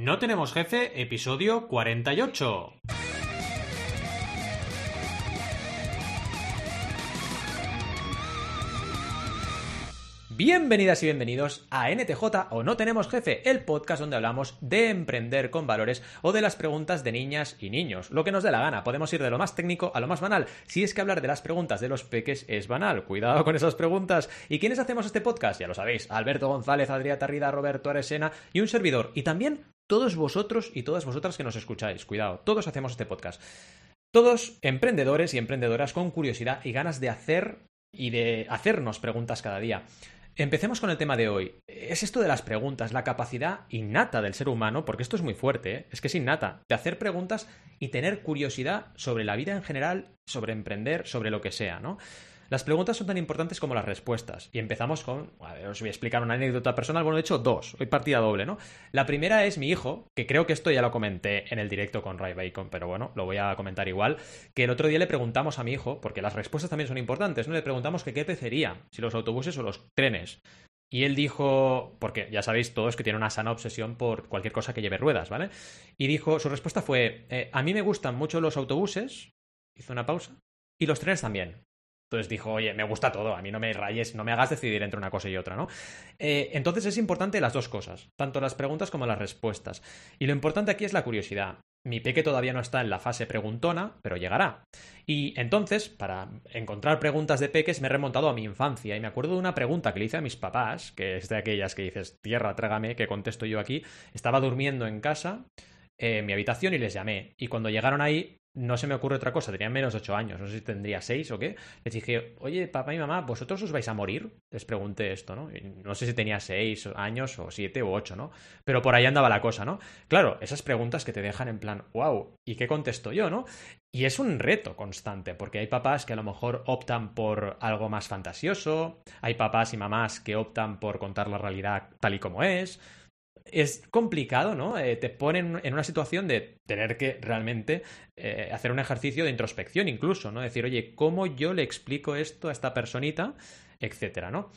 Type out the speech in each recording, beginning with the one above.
No tenemos jefe, episodio 48. Bienvenidas y bienvenidos a NTJ o No Tenemos Jefe, el podcast donde hablamos de emprender con valores o de las preguntas de niñas y niños. Lo que nos dé la gana, podemos ir de lo más técnico a lo más banal. Si es que hablar de las preguntas de los peques es banal, cuidado con esas preguntas. ¿Y quiénes hacemos este podcast? Ya lo sabéis, Alberto González, Adrià Tarrida, Roberto Aresena y un servidor. Y también todos vosotros y todas vosotras que nos escucháis. Cuidado, todos hacemos este podcast. Todos emprendedores y emprendedoras con curiosidad y ganas de hacer y de hacernos preguntas cada día. Empecemos con el tema de hoy. Es esto de las preguntas, la capacidad innata del ser humano, porque esto es muy fuerte, ¿eh? es que es innata, de hacer preguntas y tener curiosidad sobre la vida en general, sobre emprender, sobre lo que sea, ¿no? Las preguntas son tan importantes como las respuestas. Y empezamos con. A ver, os voy a explicar una anécdota personal. Bueno, de hecho, dos. Hoy partida doble, ¿no? La primera es mi hijo, que creo que esto ya lo comenté en el directo con Ray Bacon, pero bueno, lo voy a comentar igual. Que el otro día le preguntamos a mi hijo, porque las respuestas también son importantes, ¿no? Le preguntamos que qué pecería, si los autobuses o los trenes. Y él dijo, porque ya sabéis todos que tiene una sana obsesión por cualquier cosa que lleve ruedas, ¿vale? Y dijo, su respuesta fue, eh, a mí me gustan mucho los autobuses, hizo una pausa, y los trenes también. Entonces dijo, oye, me gusta todo, a mí no me rayes, no me hagas decidir entre una cosa y otra, ¿no? Eh, entonces es importante las dos cosas, tanto las preguntas como las respuestas. Y lo importante aquí es la curiosidad. Mi peque todavía no está en la fase preguntona, pero llegará. Y entonces, para encontrar preguntas de peques, me he remontado a mi infancia y me acuerdo de una pregunta que le hice a mis papás, que es de aquellas que dices, tierra, trágame, que contesto yo aquí. Estaba durmiendo en casa, en mi habitación, y les llamé. Y cuando llegaron ahí, no se me ocurre otra cosa, tenían menos de 8 años, no sé si tendría 6 o qué. Les dije, oye, papá y mamá, ¿vosotros os vais a morir? Les pregunté esto, ¿no? no sé si tenía 6 años o 7 o 8, ¿no? Pero por ahí andaba la cosa, ¿no? Claro, esas preguntas que te dejan en plan, wow, ¿y qué contesto yo, no? Y es un reto constante, porque hay papás que a lo mejor optan por algo más fantasioso, hay papás y mamás que optan por contar la realidad tal y como es, es complicado, ¿no? Eh, te ponen en una situación de tener que realmente eh, hacer un ejercicio de introspección incluso, ¿no? Decir, oye, ¿cómo yo le explico esto a esta personita? Etcétera, ¿no?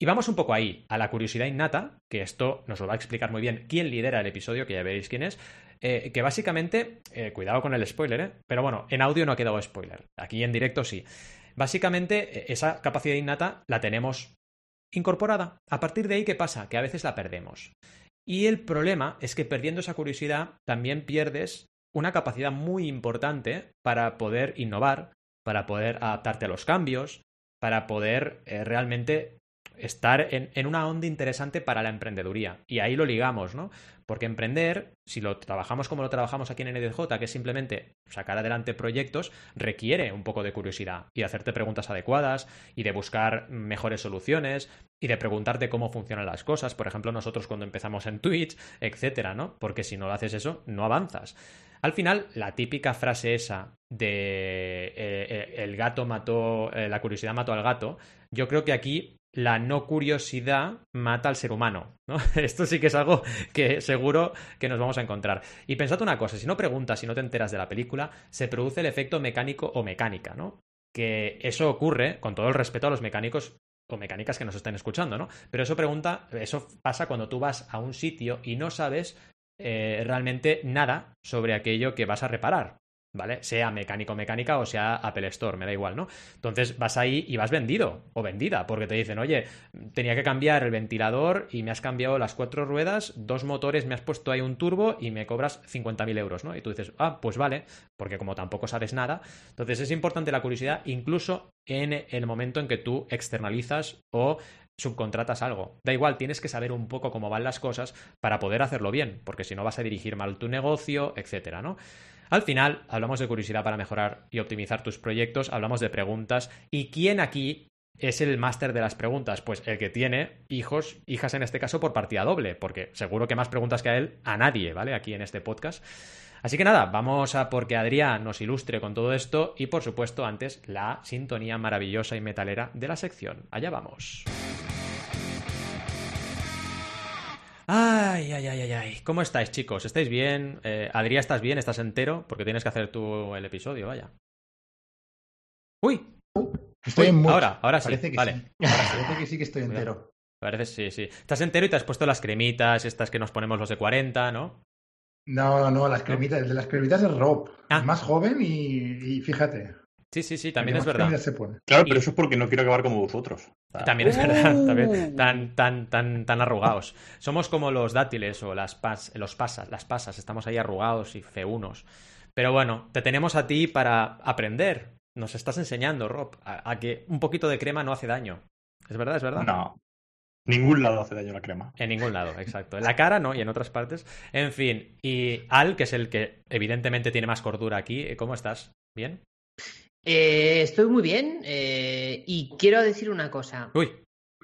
Y vamos un poco ahí, a la curiosidad innata, que esto nos lo va a explicar muy bien quién lidera el episodio, que ya veréis quién es, eh, que básicamente, cuidado con el spoiler, ¿eh? Pero bueno, en audio no ha quedado spoiler, aquí en directo sí. Básicamente, esa capacidad innata la tenemos incorporada. A partir de ahí, ¿qué pasa? Que a veces la perdemos. Y el problema es que perdiendo esa curiosidad también pierdes una capacidad muy importante para poder innovar, para poder adaptarte a los cambios, para poder eh, realmente estar en, una onda interesante para la emprendeduría. Y ahí lo ligamos, ¿no? Porque emprender, si lo trabajamos como lo trabajamos aquí en NDJ, que es simplemente sacar adelante proyectos, requiere un poco de curiosidad y hacerte preguntas adecuadas y de buscar mejores soluciones y de preguntarte cómo funcionan las cosas. Por ejemplo, nosotros cuando empezamos en Twitch, etcétera, ¿no? Porque si no haces eso, no avanzas. Al final, la típica frase esa de eh, eh, el gato mató, eh, la curiosidad mató al gato, yo creo que aquí la no curiosidad mata al ser humano. ¿no? Esto sí que es algo que seguro que nos vamos a encontrar. Y pensad una cosa, si no preguntas, si no te enteras de la película, se produce el efecto mecánico o mecánica, ¿no? Que eso ocurre, con todo el respeto a los mecánicos o mecánicas que nos estén escuchando, ¿no? Pero eso pregunta, eso pasa cuando tú vas a un sitio y no sabes eh, realmente nada sobre aquello que vas a reparar. ¿Vale? Sea mecánico mecánica o sea Apple Store, me da igual, ¿no? Entonces vas ahí y vas vendido o vendida, porque te dicen, oye, tenía que cambiar el ventilador y me has cambiado las cuatro ruedas, dos motores, me has puesto ahí un turbo y me cobras 50.000 euros, ¿no? Y tú dices, ah, pues vale, porque como tampoco sabes nada, entonces es importante la curiosidad incluso en el momento en que tú externalizas o subcontratas algo. Da igual, tienes que saber un poco cómo van las cosas para poder hacerlo bien, porque si no vas a dirigir mal tu negocio, etcétera, ¿no? Al final, hablamos de curiosidad para mejorar y optimizar tus proyectos, hablamos de preguntas. ¿Y quién aquí es el máster de las preguntas? Pues el que tiene hijos, hijas en este caso por partida doble, porque seguro que más preguntas que a él, a nadie, ¿vale? Aquí en este podcast. Así que nada, vamos a porque Adrián nos ilustre con todo esto y por supuesto antes la sintonía maravillosa y metalera de la sección. Allá vamos. Ay, ay, ay, ay, ay. ¿Cómo estáis, chicos? ¿Estáis bien? Eh, Adrián, ¿estás bien? ¿Estás entero? Porque tienes que hacer tú el episodio, vaya. ¡Uy! Estoy en Ahora, ahora sí. Parece que vale. sí. Parece que sí que estoy entero. Parece sí, sí. Estás entero y te has puesto las cremitas, estas que nos ponemos los de 40, ¿no? No, no, las cremitas, el de las cremitas es Rob. Ah. Más joven y, y fíjate. Sí, sí, sí, también es verdad. cremitas se pone. Claro, Y- pero eso es porque no quiero acabar como vosotros. También es verdad, Uh. también, tan, tan, tan, tan arrugados. Somos como los dátiles o las pas, los pasas, las pasas, estamos ahí arrugados y feunos. Pero bueno, te tenemos a ti para aprender. Nos estás enseñando, Rob, a, a que un poquito de crema no hace daño. ¿Es verdad? ¿Es verdad? No. Ningún lado hace daño la crema. En ningún lado, exacto. En la cara no, y en otras partes. En fin, y Al, que es el que evidentemente tiene más cordura aquí, eh, ¿cómo estás? ¿Bien? Eh, estoy muy bien eh, y quiero decir una cosa. Uy,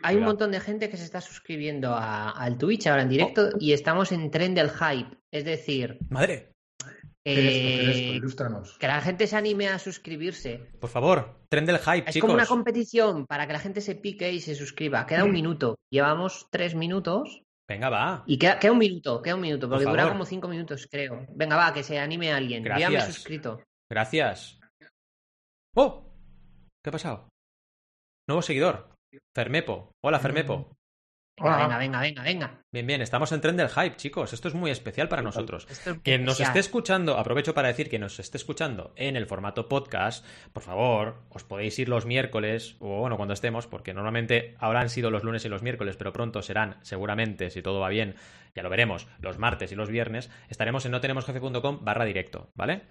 Hay un montón de gente que se está suscribiendo a- al Twitch ahora en directo y estamos en tren del hype. Es decir, madre, ¿Qué es esto? ¿Qué es eh, esto? Ilústranos. que la gente se anime a suscribirse. por favor, tren del hype, Es chicos. como una competición para que la gente se pique y se suscriba. Queda un minuto. Llevamos tres minutos Venga, va. y queda, queda un minuto, queda un minuto, Por porque dura favor. como cinco minutos, creo. Venga, va, que se anime alguien. Yo ya me he Gracias. suscrito. Gracias. ¡Oh! ¿Qué ha pasado? Nuevo seguidor. Fermepo. Hola, Fermepo. Venga, Hola. venga, venga, venga, venga. Bien, bien, estamos en tren del hype, chicos. Esto es muy especial para nosotros. Esto es Quien nos especial. esté escuchando, aprovecho para decir que nos esté escuchando en el formato podcast, por favor, os podéis ir los miércoles, o bueno, cuando estemos, porque normalmente ahora han sido los lunes y los miércoles, pero pronto serán, seguramente, si todo va bien, ya lo veremos, los martes y los viernes, estaremos en notenemosjefe.com barra directo, ¿vale?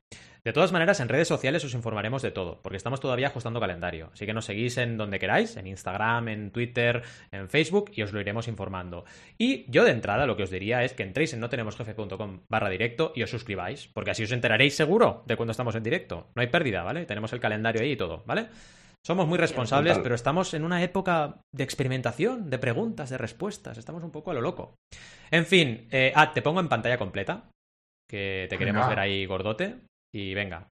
De todas maneras, en redes sociales os informaremos de todo, porque estamos todavía ajustando calendario. Así que nos seguís en donde queráis, en Instagram, en Twitter, en Facebook, y os lo iremos informando. Y yo de entrada lo que os diría es que entréis en notenemosjefe.com barra directo y os suscribáis, porque así os enteraréis seguro de cuando estamos en directo. No hay pérdida, ¿vale? Tenemos el calendario ahí y todo, ¿vale? Somos muy responsables, pero estamos en una época de experimentación, de preguntas, de respuestas. Estamos un poco a lo loco. En fin, eh, ah, te pongo en pantalla completa, que te queremos ver ahí gordote. Y venga,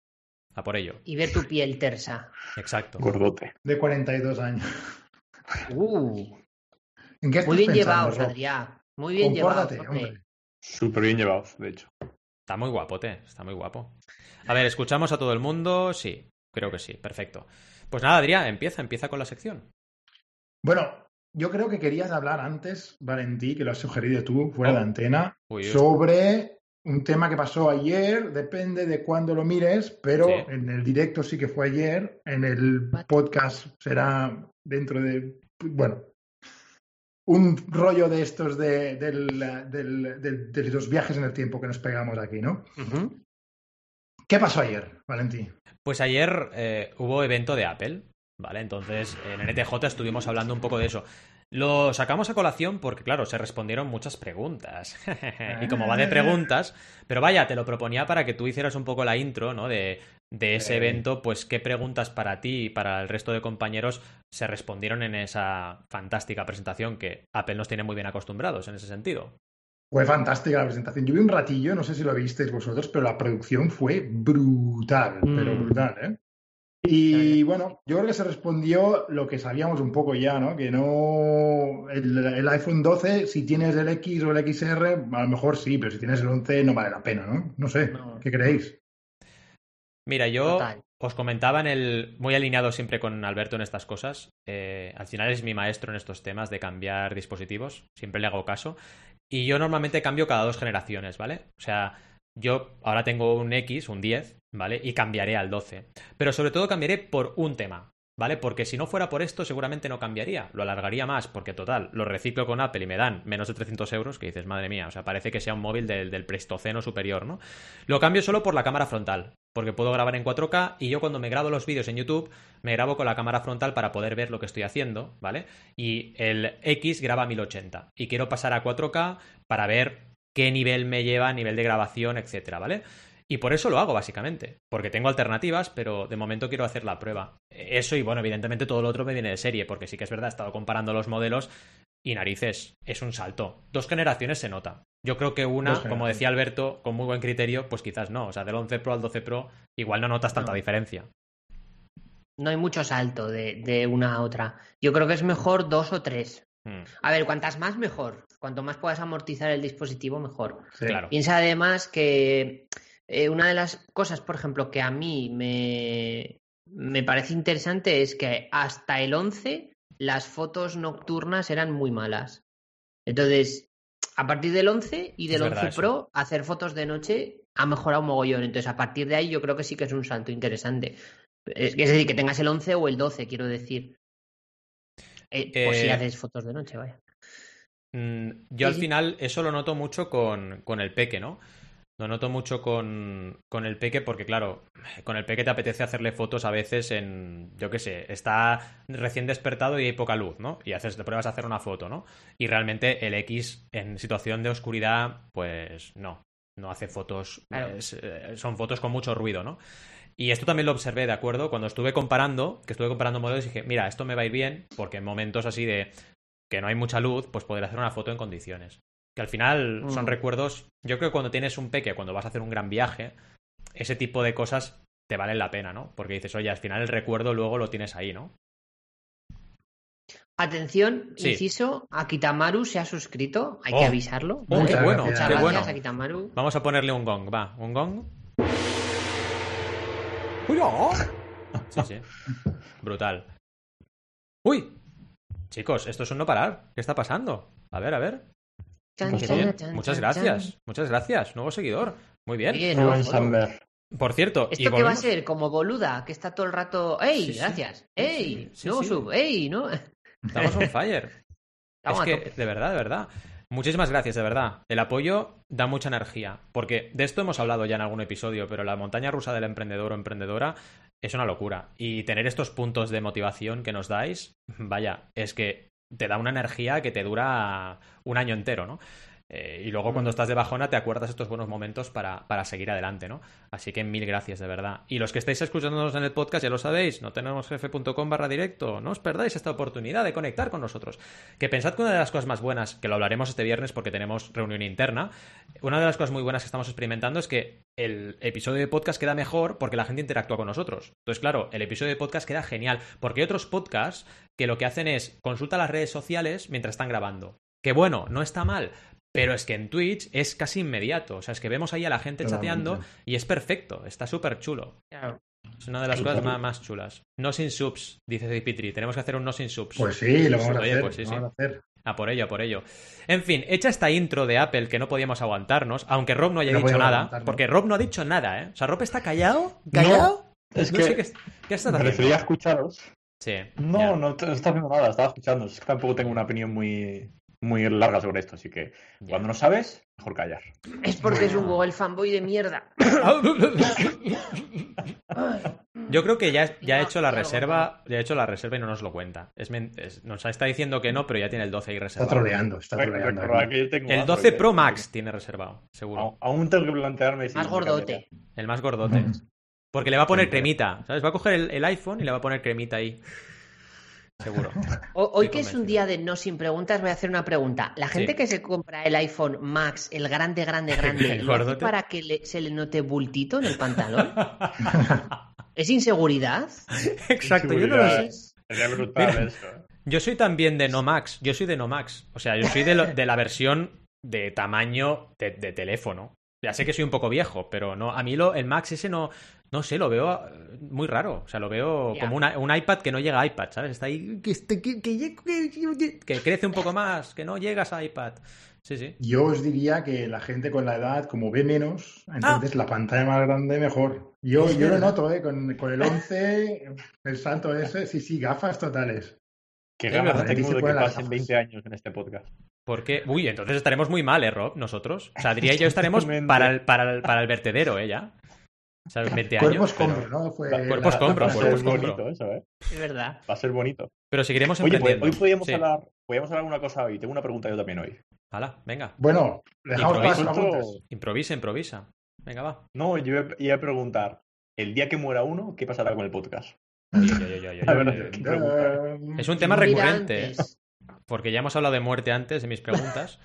a por ello. Y ver tu piel tersa. Exacto. Gordote. De 42 años. Uh, ¿En qué estás muy bien pensando, llevados, Rob? Adrián. Muy bien llevados. Compórtate, hombre. hombre. Súper bien llevados, de hecho. Está muy guapote, está muy guapo. A ver, ¿escuchamos a todo el mundo? Sí, creo que sí, perfecto. Pues nada, Adrián, empieza, empieza con la sección. Bueno, yo creo que querías hablar antes, Valentí, que lo has sugerido tú, fuera Oh. de antena, Uy, uy. sobre un tema que pasó ayer, depende de cuándo lo mires, pero Sí. en el directo sí que fue ayer, en el podcast será dentro de, bueno, un rollo de estos de, los viajes en el tiempo que nos pegamos aquí, ¿no? ¿Qué pasó ayer, Valentí? Pues ayer eh, hubo evento de Apple, ¿vale? Entonces en NTJ estuvimos hablando un poco de eso. Lo sacamos a colación porque, claro, se respondieron muchas preguntas. y como va de preguntas, pero vaya, te lo proponía para que tú hicieras un poco la intro, ¿no? De, de ese Eh. evento, pues qué preguntas para ti y para el resto de compañeros se respondieron en esa fantástica presentación que Apple nos tiene muy bien acostumbrados en ese sentido. Fue fantástica la presentación. Yo vi un ratillo, no sé si lo visteis vosotros, pero la producción fue brutal, pero Mm. brutal, ¿eh? Y bueno, yo creo que se respondió lo que sabíamos un poco ya, ¿no? Que no. El, el iPhone 12, si tienes el X o el XR, a lo mejor sí, pero si tienes el 11 no vale la pena, ¿no? No sé, No. ¿qué creéis? Mira, yo Total. os comentaba en el. Muy alineado siempre con Alberto en estas cosas. eh, al final es mi maestro en estos temas de cambiar dispositivos. Siempre le hago caso. Y yo normalmente cambio cada dos generaciones, ¿vale? O sea, yo ahora tengo un X, un 10, ¿vale? Y cambiaré al 12. Pero sobre todo cambiaré por un tema, ¿vale? Porque si no fuera por esto, seguramente no cambiaría. Lo alargaría más, porque total, lo reciclo con Apple y me dan menos de 300 euros, que dices, madre mía, o sea, parece que sea un móvil del, del Pleistoceno superior, ¿no? Lo cambio solo por la cámara frontal, porque puedo grabar en 4K y yo cuando me grabo los vídeos en YouTube, me grabo con la cámara frontal para poder ver lo que estoy haciendo, ¿vale? Y el X graba a 1080 y quiero pasar a 4K para ver qué nivel me lleva nivel de grabación, etcétera, ¿vale? Y por eso lo hago, básicamente. Porque tengo alternativas, pero de momento quiero hacer la prueba. Eso y, bueno, evidentemente todo lo otro me viene de serie, porque sí que es verdad, he estado comparando los modelos y narices, es un salto. Dos generaciones se nota. Yo creo que una, como decía Alberto, con muy buen criterio, pues quizás no. O sea, del 11 Pro al 12 Pro, igual no notas tanta No. diferencia. No hay mucho salto de, de una a otra. Yo creo que es mejor dos o tres. Hmm, A ver, cuantas más, mejor. Cuanto más puedas amortizar el dispositivo, mejor. Sí. Claro. Piensa además que eh, una de las cosas, por ejemplo, que a mí me, me parece interesante es que hasta el 11 las fotos nocturnas eran muy malas. Entonces, a partir del 11 y del Es 11 verdad eso. Pro hacer fotos de noche ha mejorado un mogollón. Entonces, a partir de ahí yo creo que sí que es un salto interesante. Es, es decir, que tengas el 11 o el 12, quiero decir. Eh, Por si Eh, haces fotos de noche, vaya. Mm, yo al Sí, final eso lo noto mucho con, con el peque, ¿no? Lo noto mucho con, con el peque porque, claro, con el peque te apetece hacerle fotos a veces en, yo qué sé, está recién despertado y hay poca luz, ¿no? Y haces, te pruebas a hacer una foto, ¿no? Y realmente el X en situación de oscuridad, pues no, no hace fotos, Claro. es, eh, son fotos con mucho ruido, ¿no? Y esto también lo observé, ¿de acuerdo? Cuando estuve comparando, que estuve comparando modelos, dije, mira, esto me va a ir bien porque en momentos así de que no hay mucha luz, pues poder hacer una foto en condiciones. Que al final son Mm. recuerdos. Yo creo que cuando tienes un peque, cuando vas a hacer un gran viaje, ese tipo de cosas te valen la pena, ¿no? Porque dices, oye, al final el recuerdo luego lo tienes ahí, ¿no? Atención, Sí. inciso, Akitamaru se ha suscrito, hay Oh. que avisarlo. Oh, ¿vale? qué Muchas bueno, gracias. Muchas qué gracias, bueno. Akitamaru. Vamos a ponerle un gong, va, un gong. ¡Uy, no! Sí, sí. Brutal. ¡Uy! Chicos, esto es un no parar. ¿Qué está pasando? A ver, a ver. Chan, Pues bien. Muchas chan, gracias. chan. Muchas gracias. Nuevo seguidor. Muy bien. Por cierto, ¿Esto qué va a ser? Como boluda, que está todo el rato. ¡Ey! Sí, sí. gracias. ¡Ey! Sí, no sí. sub. ¡Ey! ¿No? Estamos on fire. Estamos es que, de verdad, de verdad. Muchísimas gracias, de verdad. El apoyo da mucha energía. Porque de esto hemos hablado ya en algún episodio, pero la montaña rusa del emprendedor o emprendedora es una locura. Y tener estos puntos de motivación que nos dais, vaya, es que te da una energía que te dura un año entero, ¿no? Eh, y luego cuando estás de bajona te acuerdas estos buenos momentos para, para seguir adelante, ¿no? Así que mil gracias, de verdad. Y los que estáis escuchándonos en el podcast ya lo sabéis, no tenemos jefe.com barra directo, no os perdáis esta oportunidad de conectar con nosotros. Que pensad que una de las cosas más buenas, que lo hablaremos este viernes porque tenemos reunión interna, una de las cosas muy buenas que estamos experimentando es que el episodio de podcast queda mejor porque la gente interactúa con nosotros. Entonces, claro, el episodio de podcast queda genial porque hay otros podcasts que lo que hacen es consulta las redes sociales mientras están grabando. Que bueno, no está mal, pero es que en Twitch es casi inmediato. O sea, es que vemos ahí a la gente Totalmente. chateando y es perfecto, está súper chulo. Claro. Es una de las cosas más, más chulas. No sin subs, dice Dipitri. Tenemos que hacer un no sin subs. Pues sí, lo vamos a Oye, hacer. pues sí, lo sí. vamos a hacer. A por ello, a por ello. En fin, hecha esta intro de Apple que no podíamos aguantarnos, aunque Rob no haya No dicho nada, porque Rob no ha dicho nada, ¿eh? O sea, Rob está callado, callado. Es no que sé qué, qué estás haciendo. prefería escucharos. Sí. No, ya. no, te- no estaba haciendo nada, estaba escuchando. Es que tampoco tengo una opinión muy, muy larga sobre esto, así que Ya. cuando no sabes, mejor callar. Es porque es un Google fanboy de mierda. Yo creo que ya, ya ha No, hecho la algo reserva, ya ha hecho la reserva y no nos lo cuenta. Es men- es- nos está diciendo que no, pero ya tiene el 12 ahí Está reservado. troleando, está troleando. que yo tengo El Android, 12 ¿eh? Pro Max tiene reservado, seguro. Aún- tengo que plantearme si Más gordote. El más gordote. Porque le va a poner cremita, ¿sabes? Va a coger el, el iPhone y le va a poner cremita ahí. Seguro. O- Hoy que es un día de no sin preguntas, voy a hacer una pregunta. La gente Sí. que se compra el iPhone Max, el grande, grande, grande, El ¿lo hace gordote. para que le- se le note bultito en el pantalón? ¿Es inseguridad? Exacto, yo no lo sé. Sería brutal Mira. eso. Yo soy también de No Max. Yo soy de No Max. O sea, yo soy de, lo- de la versión de tamaño de, de teléfono. Ya sé que soy un poco viejo, pero no. A mí lo, el Max ese no. No sé, lo veo eh, muy raro. O sea, lo veo como una- un iPad que no llega a iPad, ¿sabes? Está ahí. Que, este- que- que- que- que crece un poco más, que no llegas a iPad. Sí, sí. Yo os diría que la gente con la edad, como ve menos, entonces la pantalla más grande mejor. Yo, Ah. Yo lo noto, ¿eh? Con, con el 11, el salto ese, sí, sí, gafas totales. Qué ganas tengo de que pasen gafas. 20 años en este podcast. Porque, uy, entonces estaremos muy mal, ¿eh, Rob? Nosotros. O sea, Adrián y yo estaremos para el, para, el, para el vertedero, ¿eh? Ya. O sea, 20 años. Cuerpos pero- compro, ¿no? Fue cuerpos la- compro, Va a ser cuerpos compro. bonito eso, ¿eh? Es verdad. Va a ser bonito. Pero seguiremos Oye, pues, emprendiendo. hoy podíamos Sí. hablar, podíamos hablar una cosa hoy. Tengo una pregunta yo también hoy. Hala, venga. Bueno, dejamos Improviso. preguntas. Improvisa, improvisa. Venga, va. No, yo iba- a preguntar, el día que muera uno, ¿qué pasará con el podcast? Oye, oye, oye, oye, oye, oye. Es un tema recurrente, porque ya hemos hablado de muerte antes de mis preguntas.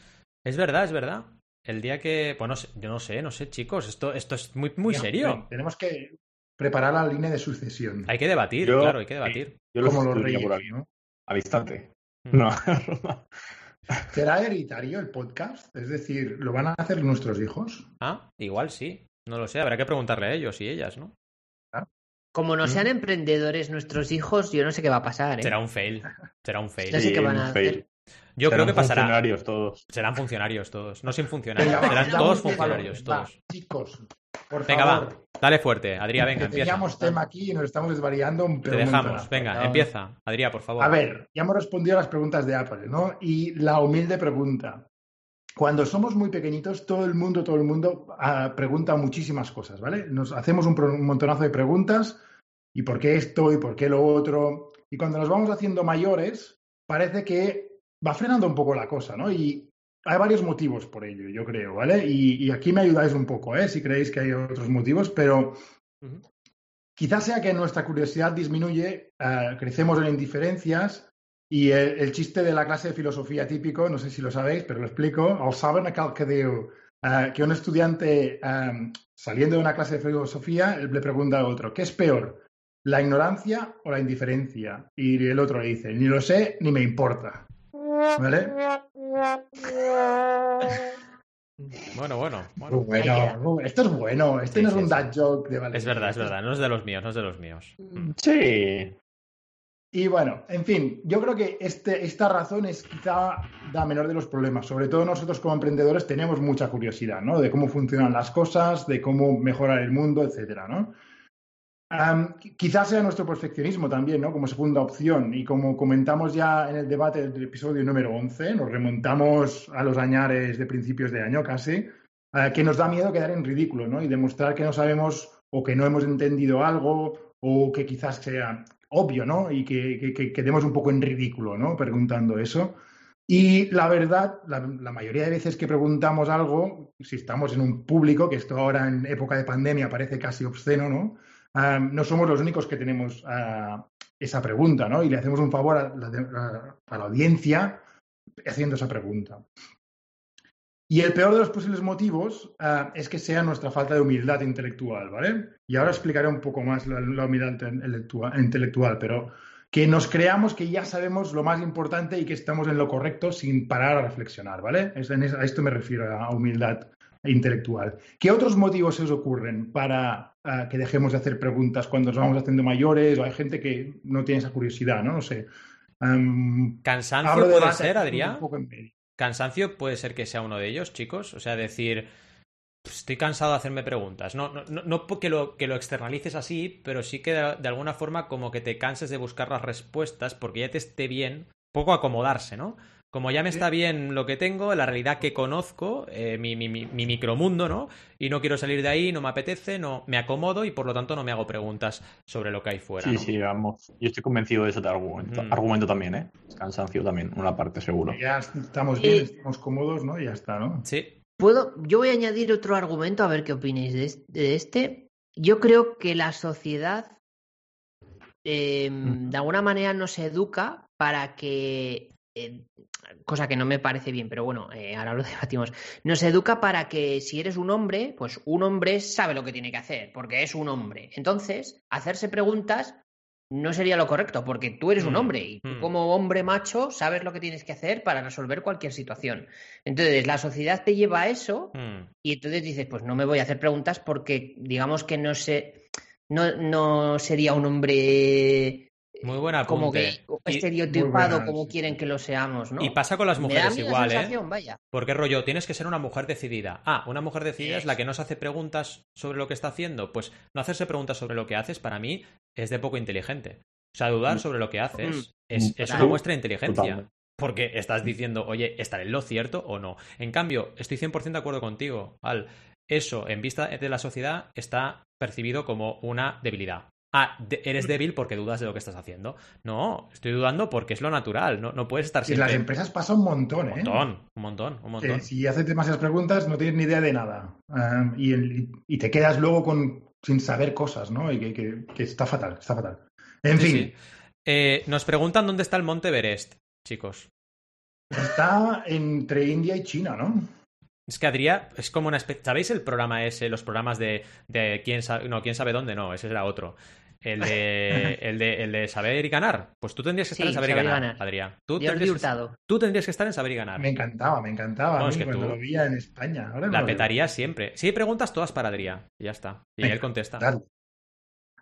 es verdad, es verdad. El día que. Pues no sé, yo no sé, no sé, chicos. Esto, esto es muy, muy serio. bien, Tenemos que preparar la línea de sucesión. Hay que debatir, Yo- claro, hay que debatir. Yo lo como los reyes, por aquí, ¿no? al instante. Mm. No, ¿Será hereditario el podcast? Es decir, ¿lo van a hacer nuestros hijos? Ah, igual sí. No lo sé, habrá que preguntarle a ellos y ellas, ¿no? Como no Mm. sean emprendedores nuestros hijos, yo no sé qué va a pasar, ¿eh? Será un fail. Será un fail. Ya sé que van a hacer. Yo creo que pasará. funcionarios todos. Serán funcionarios todos. No sin funcionarios. Venga, Serán todos funcionarios, va, todos. chicos, por Venga, favor. va. Dale fuerte. Adrián, venga, empieza. teníamos tema aquí y nos estamos desvariando un Te dejamos. Venga, empieza. Adrián, por favor. A ver, ya hemos respondido a las preguntas de Apple, ¿no? Y la humilde pregunta. Cuando somos muy pequeñitos, todo el mundo, todo el mundo ah, pregunta muchísimas cosas, ¿vale? Nos hacemos un montonazo de preguntas. ¿Y por qué esto? ¿Y por qué lo otro? Y cuando nos vamos haciendo mayores, parece que va frenando un poco la cosa, ¿no? Y hay varios motivos por ello, yo creo, ¿vale? Y, y aquí me ayudáis un poco, ¿eh? Si creéis que hay otros motivos, pero. Quizás sea que nuestra curiosidad disminuye, eh, crecemos en indiferencias y el, el chiste de la clase de filosofía típico, no sé si lo sabéis, pero lo explico, el saben aquel que diu, eh, que un estudiante eh, saliendo de una clase de filosofía le pregunta a otro, ¿qué es peor? ¿La ignorancia o la indiferencia? Y el otro le dice, ni lo sé ni me importa. ¿Vale? Bueno, bueno. bueno. Bueno, esto es bueno, este Sí, no es sí, un sí. dad joke de. Es verdad, es verdad. No es de los míos, no es de los míos. Mm. Sí. Y bueno, en fin, yo creo que este, esta razón es quizá la menor de los problemas. Sobre todo nosotros como emprendedores tenemos mucha curiosidad, ¿no? De cómo funcionan las cosas, de cómo mejorar el mundo, etcétera, ¿no? Qui- quizás sea nuestro perfeccionismo también, ¿no? Como segunda opción. Y como comentamos ya en el debate del episodio número 11, nos remontamos a los añares de principios de año casi, eh, que nos da miedo quedar en ridículo, ¿no? Y demostrar que no sabemos o que no hemos entendido algo o que quizás sea obvio, ¿no? Y que, que- que quedemos un poco en ridículo, ¿no? Preguntando eso. Y la verdad, la, la mayoría de veces que preguntamos algo, si estamos en un público, que esto ahora en época de pandemia parece casi obsceno, ¿no? No somos los únicos que tenemos ah, esa pregunta, ¿no? Y le hacemos un favor a la, audiencia haciendo esa pregunta. Y el peor de los posibles motivos ah, es que sea nuestra falta de humildad intelectual, ¿vale? Y ahora explicaré un poco más la, humildad intelectua- intelectual, pero que nos creamos que ya sabemos lo más importante y que estamos en lo correcto sin parar a reflexionar, ¿vale? A esto me refiero a humildad intelectual. ¿Qué otros motivos se os ocurren para que dejemos de hacer preguntas cuando nos vamos haciendo mayores o hay gente que no tiene esa curiosidad, ¿no? No sé. Am, ¿Cansancio puede ser, Adrián? ¿Cansancio puede ser que sea uno de ellos, chicos? O sea, decir, "Pues estoy cansado de hacerme preguntas. No, no, no, no porque lo, que lo externalices así, pero sí que de, de alguna forma como que te canses de buscar las respuestas porque ya te esté bien, poco acomodarse, ¿no? Como ya me está bien lo que tengo, la realidad que conozco, eh, mi, mi, mi, mi micromundo, ¿no? Y no quiero salir de ahí, no me apetece, no me acomodo y por lo tanto no me hago preguntas sobre lo que hay fuera. Sí, ¿no? sí, vamos. Yo estoy convencido de ese argumento. Mm. Argumento también, ¿eh? Cansancio también, una parte seguro. Ya estamos bien, Y- estamos cómodos, ¿no? Y ya está, ¿no? Sí. Puedo, yo voy a añadir otro argumento a ver qué opináis de es- de este. Yo creo que la sociedad eh, Ujú. de alguna manera nos educa para que, eh, cosa que no me parece bien, pero bueno, eh, ahora lo debatimos, nos educa para que si eres un hombre, pues un hombre sabe lo que tiene que hacer, porque es un hombre. Entonces, hacerse preguntas no sería lo correcto, porque tú eres un Mm, hombre y tú mm. como hombre macho sabes lo que tienes que hacer para resolver cualquier situación. Entonces, la sociedad te lleva a eso Mm. y entonces dices, pues no me voy a hacer preguntas porque digamos que no sé, no, no sería un hombre Muy buen como apunte. que estereotipado buena, como sí, quieren que lo seamos, ¿no? Y pasa con las Me da a mujeres la igual, ¿eh? vaya. Porque rollo, tienes que ser una mujer decidida. Ah, una mujer decidida es la que no se hace preguntas sobre lo que está haciendo. Pues no hacerse preguntas sobre lo que haces, para mí, es de poco inteligente. O sea, dudar Mm. sobre lo que haces Mm. es, es una muestra de inteligencia. Totalmente. Porque estás diciendo, oye, ¿estaré en lo cierto o no? En cambio, estoy 100% de acuerdo contigo, Al. Eso, en vista de la sociedad, está percibido como una debilidad. Ah, de- eres débil porque dudas de lo que estás haciendo. No, estoy dudando porque es lo natural. No, no puedes estar Y en las siempre... empresas pasa un montón, Un ¿eh? montón, un montón, un montón. si haces demasiadas preguntas no tienes ni idea de nada. Ah, y, el- y te quedas luego con, sin saber cosas, ¿no? Y que, que- que está fatal, está fatal. En Sí, fin, sí. Eh, nos preguntan dónde está el Monte Everest, chicos. está entre India y China, ¿no? Es que Adrián es como una especie. ¿Sabéis el programa ese? Los programas de, de quién sabe. No, quién sabe dónde, no, ese era otro. El de, el de, el de saber y ganar. Pues tú tendrías que estar Sí, en saber, Saber y ganar, Ganar. Adrián. Tú tendrías, que, tú tendrías que estar en saber y ganar. Me encantaba, me encantaba. No, a es que cuando tú- lo veía en España. Ahora no La lo veo. petaría siempre. Si hay preguntas, todas para Adrián. Y ya está. Y Venga, él contesta. Dale.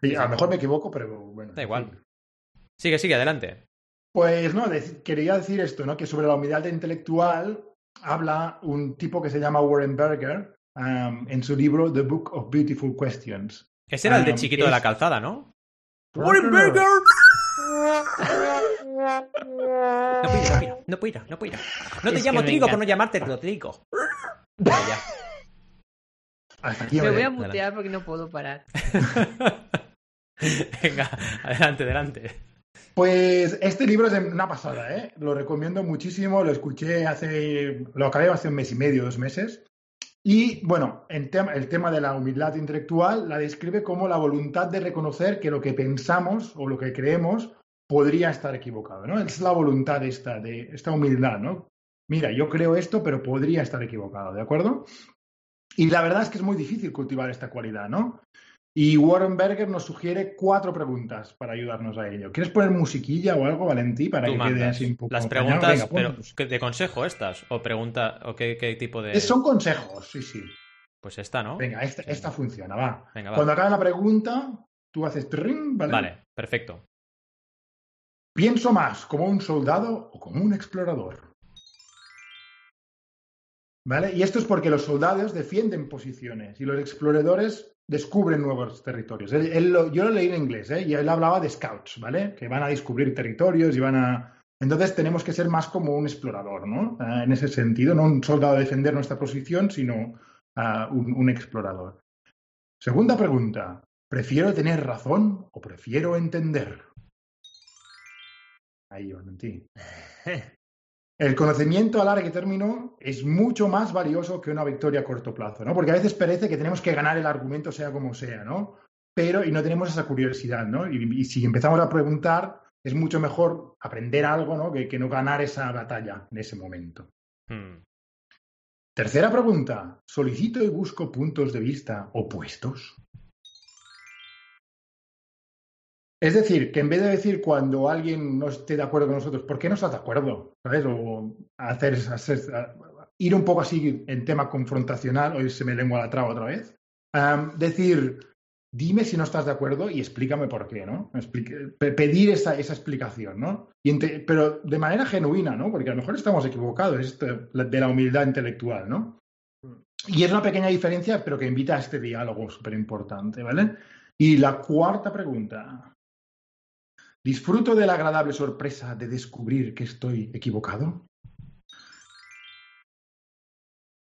Y a lo mejor me equivoco, pero bueno. Da igual. sí. Sigue, sigue, adelante. Pues no, quería decir esto, ¿no? Que sobre la humildad intelectual habla un tipo que se llama Warren Berger um, en su libro The Book of Beautiful Questions. Ese era el de Ah, chiquito de la calzada, ¿no? Warren Berger. No puedo ir, no puedo ir, no puedo ir, no puedo ir. No te Es llamo Trigo por no llamarte Rodrigo. Vale, ya. Hasta aquí, Me voy a mutear porque no puedo parar. Venga, adelante, adelante. Pues este libro es una pasada, ¿eh? Lo recomiendo muchísimo, lo escuché hace, lo acabé hace un mes y medio, dos meses. Y bueno, el tema, el tema de la humildad intelectual la describe como la voluntad de reconocer que lo que pensamos o lo que creemos podría estar equivocado, ¿no? Es la voluntad esta, de esta humildad, ¿no? Mira, yo creo esto, pero podría estar equivocado, ¿de acuerdo? Y la verdad es que es muy difícil cultivar esta cualidad, ¿no? Y Warren Berger nos sugiere cuatro preguntas para ayudarnos a ello. ¿Quieres poner musiquilla o algo, Valentí, para Tú que quede mandas. así un poco Las preguntas, Venga, pero música. ¿qué- ¿de consejo estas? ¿O pregunta, o qué, qué tipo de...? Son consejos, sí, sí. Pues esta, ¿no? Venga, esta, esta funciona, va. Venga, va. Cuando acabe la pregunta, tú haces tring, ¿vale? Vale, perfecto. ¿Pienso más como un soldado o como un explorador? ¿Vale? Y esto es porque los soldados defienden posiciones y los exploradores descubren nuevos territorios. Yo lo leí en inglés, ¿eh? Y él hablaba de scouts, ¿vale? Que van a descubrir territorios y van a... Entonces tenemos que ser más como un explorador, ¿no? Ah, en ese sentido, no un soldado a defender nuestra posición, sino ah, un, explorador. Segunda pregunta. ¿Prefiero tener razón o prefiero entender? Ahí, Valentín. El conocimiento a largo término es mucho más valioso que una victoria a corto plazo, ¿no? Porque a veces parece que tenemos que ganar el argumento sea como sea, ¿no? Pero, y no tenemos esa curiosidad, ¿no? Y, y si empezamos a preguntar, es mucho mejor aprender algo, ¿no? Que, que no ganar esa batalla en ese momento. Hmm. Tercera pregunta. ¿Solicito y busco puntos de vista opuestos? Es decir, que en vez de decir cuando alguien no esté de acuerdo con nosotros, ¿por qué no estás de acuerdo? ¿Sabes? O hacer, ir un poco así en tema confrontacional, hoy se me lengua la traba otra vez. Decir, dime si no estás de acuerdo y explícame por qué, ¿no? Pedir esa, explicación, ¿no? Pero de manera genuina, ¿no? Porque a lo mejor estamos equivocados, es de la humildad intelectual, ¿no? Y es una pequeña diferencia, pero que invita a este diálogo súper importante, ¿vale? Y la cuarta pregunta. ¿Disfruto de la agradable sorpresa de descubrir que estoy equivocado?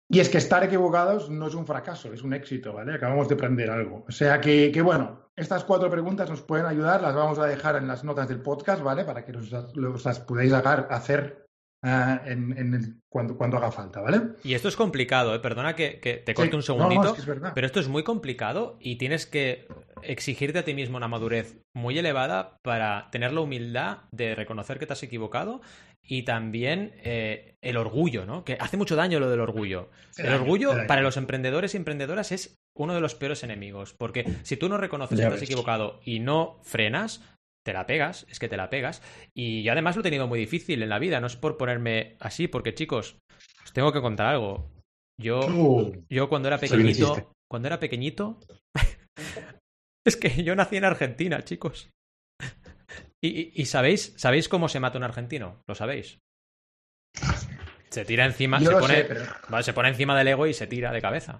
Y es que estar equivocados no es un fracaso, es un éxito, ¿vale? Acabamos de aprender algo. O sea que, que, bueno, estas cuatro preguntas nos pueden ayudar, las vamos a dejar en las notas del podcast, ¿vale? Para que los, los las podáis hacer ah, en, en el- cuando, cuando haga falta, ¿vale? Y esto es complicado, ¿eh? Perdona que, que te corte Sí. un segundito. no, es que es verdad. Pero esto es muy complicado y tienes que exigirte a ti mismo una madurez muy elevada para tener la humildad de reconocer que te has equivocado y también eh, el orgullo, ¿no? Que hace mucho daño lo del orgullo. El daño, orgullo para los emprendedores y emprendedoras es uno de los peores enemigos, porque si tú no reconoces Ya que te has ves. equivocado y no frenas, te la pegas, es que te la pegas. Y yo además lo he tenido muy difícil en la vida, no es por ponerme así, porque chicos, os tengo que contar algo. Yo, Uh, yo cuando era pequeñito, cuando era pequeñito, es que yo nací en Argentina, chicos. Y, y- y sabéis, sabéis cómo se mata un argentino, lo sabéis. Se tira encima, se pone, sé, pero... vale, se pone encima del ego y se tira de cabeza.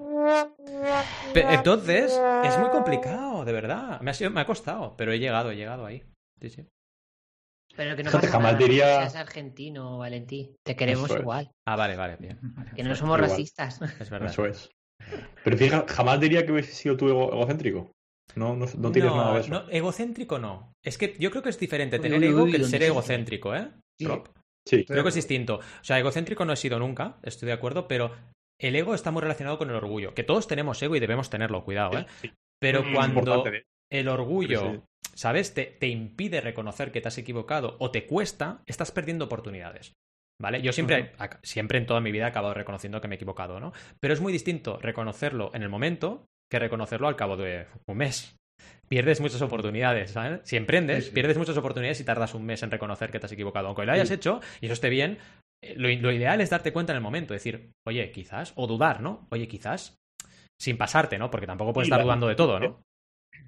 Pe- entonces, es muy complicado, de verdad. Me ha, sido- me ha costado, pero he llegado, he llegado ahí. Sí, sí. Pero que no pasa jamás nada, diría- no seas argentino, Valentí. Te queremos es. igual. Ah, vale, vale, bien. Que no somos Igual. racistas. Es verdad. Eso es. Pero fíjate, jamás diría que hubiese sido tú ego- egocéntrico. No, no, no tienes nada de eso. no, egocéntrico no. Es que yo creo que es diferente tener uy, ego uy, que el ¿dónde ser se- egocéntrico, ¿eh? Sí. Rob. Sí. Creo que es distinto. O sea, egocéntrico no he sido nunca, estoy de acuerdo, pero el ego está muy relacionado con el orgullo. Que todos tenemos ego y debemos tenerlo, cuidado, ¿eh? Sí. Pero cuando ¿eh? el orgullo. ¿Sabes? Te, te impide reconocer que te has equivocado o te cuesta, estás perdiendo oportunidades. ¿Vale? Yo siempre, siempre en toda mi vida he acabado reconociendo que me he equivocado, ¿no? Pero es muy distinto reconocerlo en el momento que reconocerlo al cabo de un mes. Pierdes muchas oportunidades, ¿sabes? Si emprendes, Sí, sí. pierdes muchas oportunidades y tardas un mes en reconocer que te has equivocado. Aunque lo hayas hecho y eso esté bien, eh, lo, lo ideal es darte cuenta en el momento, decir, oye, quizás, o dudar, ¿no? Oye, quizás, sin pasarte, ¿no? Porque tampoco puedes estar dudando de todo, ¿no?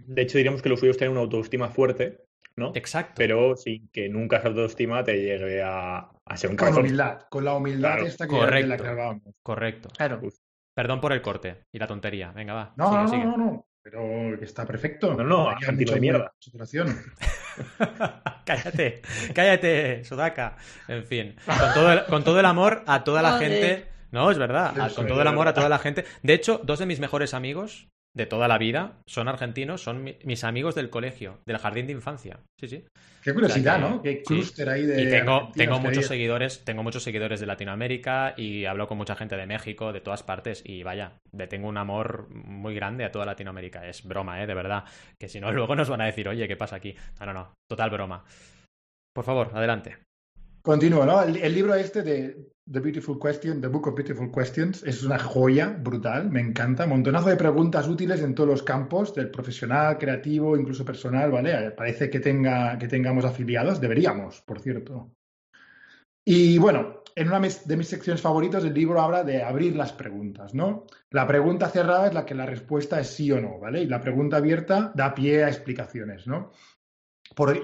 De hecho, diríamos que lo suyo es tener una autoestima fuerte, ¿no? Exacto. Pero sin que nunca esa autoestima te llegue a, a ser un Con humildad, con la humildad Claro, esta que correcto. la. Correcto. Claro. Perdón por el corte y la tontería. Venga, va. No, sigue, no, no, sigue. no, no, pero que está perfecto. No, no, Hay argentino de mierda. saturación. cállate, cállate, Sudaka. En fin, con todo el, con todo el amor a toda la gente. No, es verdad, a- con todo el amor a toda la gente. De hecho, dos de mis mejores amigos de toda la vida son argentinos, son mi- mis amigos del colegio, del jardín de infancia. Sí, sí. Qué curiosidad, O sea que- ¿no? Qué sí. clúster ahí de. Y tengo, tengo muchos seguidores, tengo muchos seguidores de Latinoamérica y hablo con mucha gente de México, de todas partes, y vaya, le tengo un amor muy grande a toda Latinoamérica. Es broma, eh, de verdad. Que si no, luego nos van a decir, oye, ¿qué pasa aquí? No, no, no, total broma. Por favor, adelante. Continúo, ¿no? El, el libro este de The Beautiful Question, The Book of Beautiful Questions, es una joya brutal, me encanta. Montonazo de preguntas útiles en todos los campos, del profesional, creativo, incluso personal, ¿vale? Eh, Parece que, tenga, que tengamos afiliados, deberíamos, por cierto. Y bueno, en una de mis secciones favoritas el libro habla de abrir las preguntas, ¿no? La pregunta cerrada es la que la respuesta es sí o no, ¿vale? Y la pregunta abierta da pie a explicaciones, ¿no?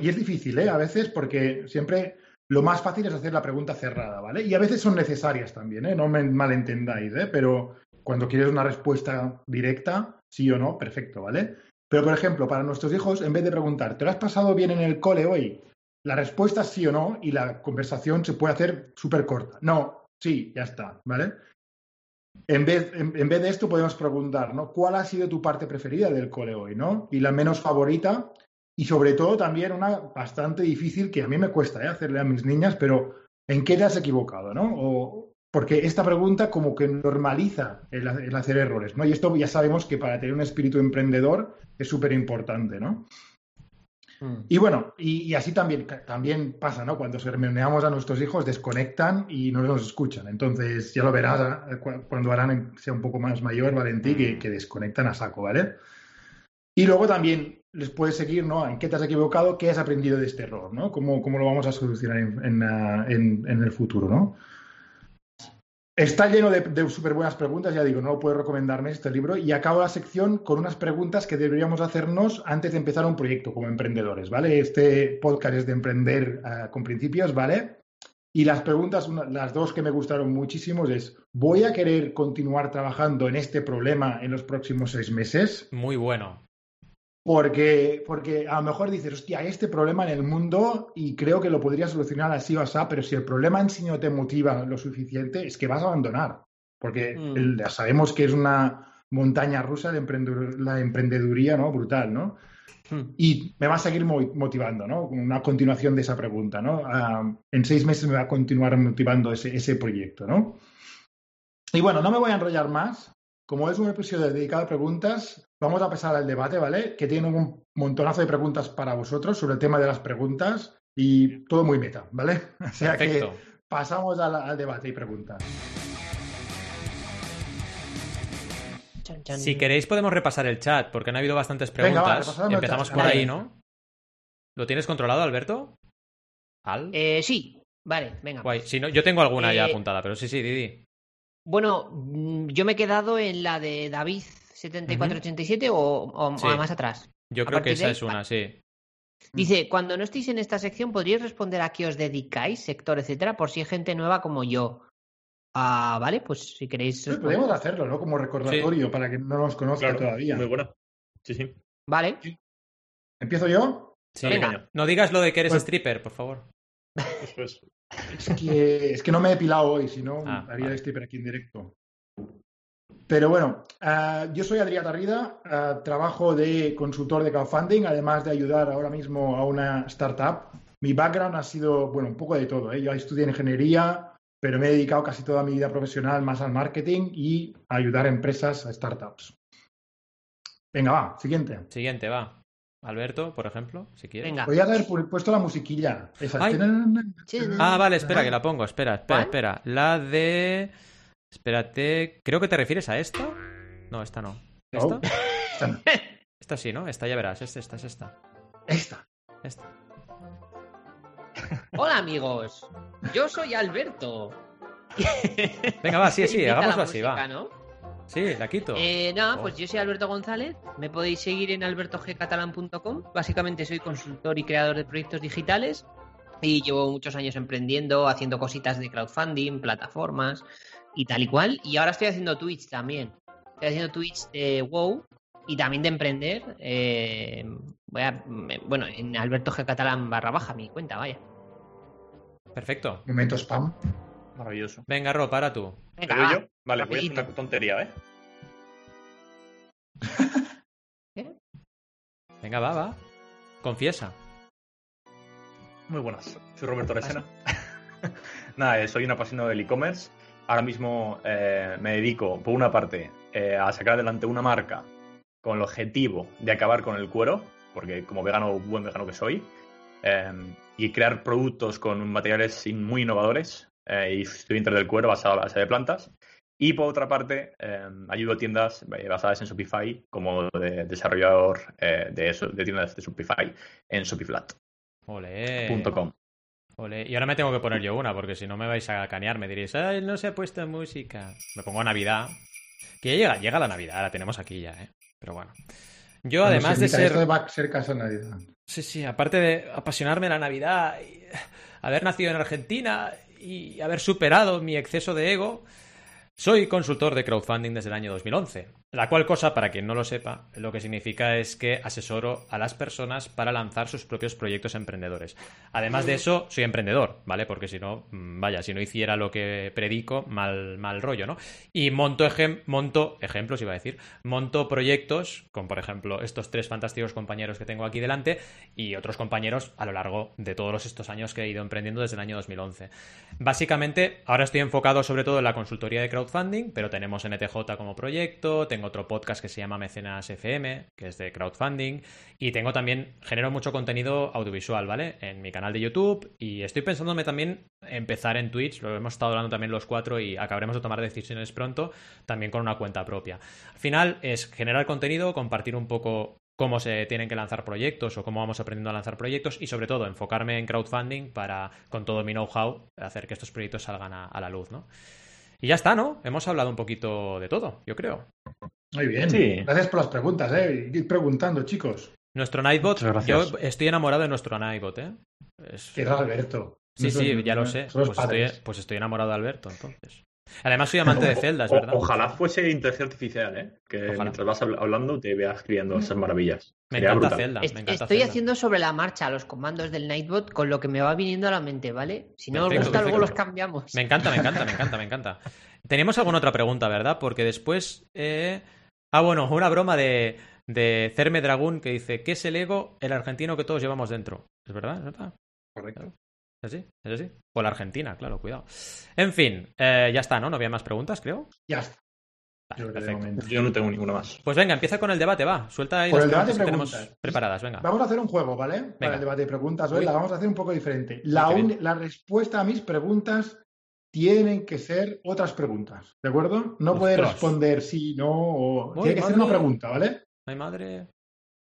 Y es difícil, ¿eh? A veces porque siempre lo más fácil es hacer la pregunta cerrada, ¿vale? Y a veces son necesarias también, ¿eh? No me malentendáis, ¿eh? Pero cuando quieres una respuesta directa, sí o no, perfecto, ¿vale? Pero, por ejemplo, para nuestros hijos, en vez de preguntar, ¿te lo has pasado bien en el cole hoy? La respuesta es sí o no y la conversación se puede hacer súper corta. No, sí, ya está, ¿vale? En vez, en, en vez de esto podemos preguntar, ¿no? ¿Cuál ha sido tu parte preferida del cole hoy, ¿no? Y la menos favorita y sobre todo también una bastante difícil que a mí me cuesta ¿eh? hacerle a mis niñas, pero ¿en qué te has equivocado? ¿no? O, porque esta pregunta como que normaliza el, el hacer errores, ¿no? Y esto ya sabemos que para tener un espíritu emprendedor es súper importante, ¿no? Mm. Y bueno, y, y así también, también pasa, ¿no? Cuando sermoneamos a nuestros hijos, desconectan y no nos escuchan. Entonces, ya lo verás eh, cu- cuando Aran sea un poco más mayor, Valentí, que, que desconectan a saco, ¿vale? Y luego también les puedes seguir, ¿no? ¿En qué te has equivocado? ¿Qué has aprendido de este error, ¿no? ¿Cómo, cómo lo vamos a solucionar en, en, ah, el futuro, ¿no? Está lleno de, de súper buenas preguntas, ya digo, no lo puedo recomendarme este libro. Y acabo la sección con unas preguntas que deberíamos hacernos antes de empezar un proyecto como emprendedores, ¿vale? Este podcast es de emprender ah, con principios, ¿vale? Y las preguntas, las dos que me gustaron muchísimo es, ¿voy a querer continuar trabajando en este problema en los próximos seis meses? Muy bueno. Porque, porque a lo mejor dices, hostia, hay este problema en el mundo y creo que lo podría solucionar así o así, pero si el problema en sí no te motiva lo suficiente, es que vas a abandonar. Porque Mm. el- sabemos que es una montaña rusa de emprendedur- la emprendeduría, ¿no? Brutal, ¿no? Mm. Y me va a seguir mo- motivando, ¿no? Una continuación de esa pregunta, ¿no? Ah, en seis meses me va a continuar motivando ese, ese proyecto, ¿no? Y bueno, no me voy a enrollar más. Como es un episodio dedicado a preguntas, vamos a pasar al debate, ¿vale? Que tiene un montonazo de preguntas para vosotros sobre el tema de las preguntas y todo muy meta, ¿vale? O sea Perfecto. que pasamos al, al debate y preguntas. Si queréis podemos repasar el chat, porque han habido bastantes Venga, va, preguntas. el Empezamos chat. por Vale. ahí, ¿no? ¿Lo tienes controlado, Alberto? ¿Al? Eh, sí, vale, venga. Guay. Si no, yo tengo alguna ya Eh, apuntada, pero sí, sí, Didi. Bueno, mm, yo me he quedado en la de David 7487 o, o- Sí. o más atrás. Yo a creo que esa ahí, es una, sí. Dice, cuando no estéis en esta sección, ¿podríais responder a qué os dedicáis, sector, etcétera, por si hay gente nueva como yo? Ah, vale, pues si queréis. Sí, responder. podemos hacerlo, ¿no? Como recordatorio para que no nos conozca Claro, todavía. muy buena. Sí, sí. Vale. ¿Empiezo yo? Sí. Venga. No digas lo de que eres Pues- stripper, por favor. Es. Es que, es que no me he depilado hoy, si no, Ah, haría vale. pero aquí en directo. Pero bueno, ah, yo soy Adrián Tarrida, ah, trabajo de consultor de crowdfunding, además de ayudar ahora mismo a una startup. Mi background ha sido, bueno, un poco de todo. ¿eh? Yo estudié ingeniería, pero me he dedicado casi toda mi vida profesional más al marketing y a ayudar a empresas, a startups. Venga, va, siguiente. Siguiente, va. Alberto, por ejemplo, si quieres. Venga. Podría haber pu- puesto la musiquilla. Esa. Ah, vale, espera, que la pongo. Espera, espera, ¿Cuál? espera. La de. Espérate. Creo que te refieres a esta. No, esta no. ¿Esta? No. Esta no. Esta sí, ¿no? Esta ya verás. Es esta, es esta. Esta. Esta. Hola, amigos. Yo soy Alberto. Venga, va, sí, sí, hagámoslo así, música, va. ¿no? Sí, la quito. Eh, nada, Oh. pues yo soy Alberto González. Me podéis seguir en albertogcatalan.com. Básicamente soy consultor y creador de proyectos digitales. Y llevo muchos años emprendiendo, haciendo cositas de crowdfunding, plataformas y tal y cual. Y ahora estoy haciendo Twitch también. Estoy haciendo Twitch de WoW y también de emprender. eh, voy a, bueno, en Alberto G. Catalán barra baja mi cuenta, vaya. Perfecto. Momento spam. Maravilloso. Venga, Ro, para tú. Venga, ¿Pero va, yo? Vale, voy a hacer rapidito. una tontería, ¿eh? Venga, va, va. Confiesa. Muy buenas, soy Roberto Resena. Nada, eh, soy un apasionado del e-commerce. Ahora mismo eh, me dedico, por una parte, eh, a sacar adelante una marca con el objetivo de acabar con el cuero, porque como vegano, buen vegano que soy, eh, y crear productos con materiales muy innovadores eh, y estoy del cuero basado a base de plantas. Y por otra parte, eh, ayudo a tiendas basadas en Shopify como de- desarrollador de, eso- de tiendas de Shopify en Shopiflat.com. Ole. Y ahora me tengo que poner yo una, porque si no me vais a canear, me diréis, ay, no se ha puesto música. Me pongo a Navidad. Que ya llega, llega la Navidad, la tenemos aquí ya, ¿eh? Pero bueno. Yo, Cuando además se de ser. Esto va a ser casa de Navidad. Sí, sí, aparte de apasionarme la Navidad, y haber nacido en Argentina y haber superado mi exceso de ego, soy consultor de crowdfunding desde el año 2011. La cual cosa, para quien no lo sepa, lo que significa es que asesoro a las personas para lanzar sus propios proyectos emprendedores. Además de eso, soy emprendedor, ¿vale? Porque si no, mm, vaya, si no hiciera lo que predico, mal, mal rollo, ¿no? Y monto, ejem- monto ejemplos, iba a decir, monto proyectos, con por ejemplo estos tres fantásticos compañeros que tengo aquí delante y otros compañeros a lo largo de todos estos años que he ido emprendiendo desde el año 2011. Básicamente, ahora estoy enfocado sobre todo en la consultoría de crowdfunding, pero tenemos NTJ como proyecto, tengo otro podcast que se llama Mecenas FM, que es de crowdfunding, y tengo también, genero mucho contenido audiovisual, ¿vale? En mi canal de YouTube, y estoy pensándome también empezar en Twitch, lo hemos estado hablando también los cuatro y acabaremos de tomar decisiones pronto, también con una cuenta propia. Al final es generar contenido, compartir un poco cómo se tienen que lanzar proyectos o cómo vamos aprendiendo a lanzar proyectos y sobre todo enfocarme en crowdfunding para, con todo mi know-how, hacer que estos proyectos salgan a, la luz, ¿no? Y ya está, ¿no? Hemos hablado un poquito de todo, yo creo. Muy bien. Sí. Gracias por las preguntas, ¿eh? Ir preguntando, chicos. Nuestro Nightbot, yo estoy enamorado de nuestro Nightbot, ¿eh? Es- Que era Alberto. Sí, No sí, ya lo sé. Pues estoy, pues estoy enamorado de Alberto, entonces. Además soy amante de Zelda, es O- verdad. Ojalá fuese inteligencia artificial, ¿eh? Que Ojalá. mientras vas habl- hablando te vea escribiendo esas maravillas. Me Sería encanta. Zelda, me encanta Estoy Zelda. haciendo sobre la marcha los comandos del Nightbot con lo que me va viniendo a la mente, ¿vale? Si no os Perfecto, gusta, luego los cambiamos. Me encanta, me encanta, me encanta, me encanta. Tenemos alguna otra pregunta, ¿verdad? Porque después. eh, Ah, bueno, una broma de, de Cerme Dragón que dice: ¿Qué es el ego? El argentino que todos llevamos dentro. ¿Es verdad? ¿Es verdad? Correcto. ¿Es así? ¿Es así? O la Argentina, claro, cuidado. En fin, eh, ya está, ¿no? No había más preguntas, creo. Ya está. Vale, Yo perfecto. no tengo ninguna más. Pues venga, empieza con el debate, va. Suelta ahí Por las el debate preguntas tenemos preparadas, venga. Vamos a hacer un juego, ¿vale? Venga. Para el debate de preguntas. Hoy Uy. la vamos a hacer un poco diferente. Un- la respuesta a mis preguntas tienen que ser otras preguntas, ¿de acuerdo? No Ostras. responder sí, no, o... Tiene que ser una pregunta, ¿vale? Ay, madre.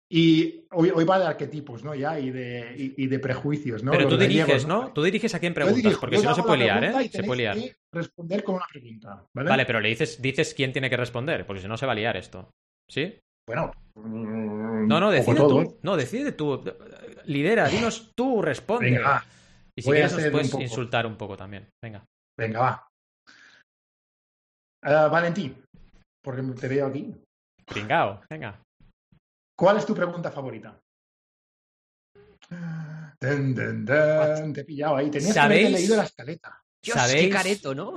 Y hoy, hoy va de arquetipos, ¿no? Ya, y de, y, y de prejuicios, ¿no? Pero Los tú diriges, gallegos, ¿no? Tú diriges a quién preguntas, dirijo, porque si no se puede liar, ¿eh? Se puede liar. que responder con una pregunta, ¿vale? Vale, pero le dices, dices quién tiene que responder, porque si no se va a liar esto. ¿Sí? Bueno. No, no, poco decide todo. tú. No, decide tú. Lidera, dinos tú, responde. Venga, y si quieres nos puedes un insultar un poco también. Venga. Venga, va. Ah, Valentín, porque te veo aquí. Pringao, venga. ¿Cuál es tu pregunta favorita? Dun, dun, dun, Te he pillado ahí. Tenías que leído la escaleta. Dios, ¿Sabéis? qué careto, ¿no?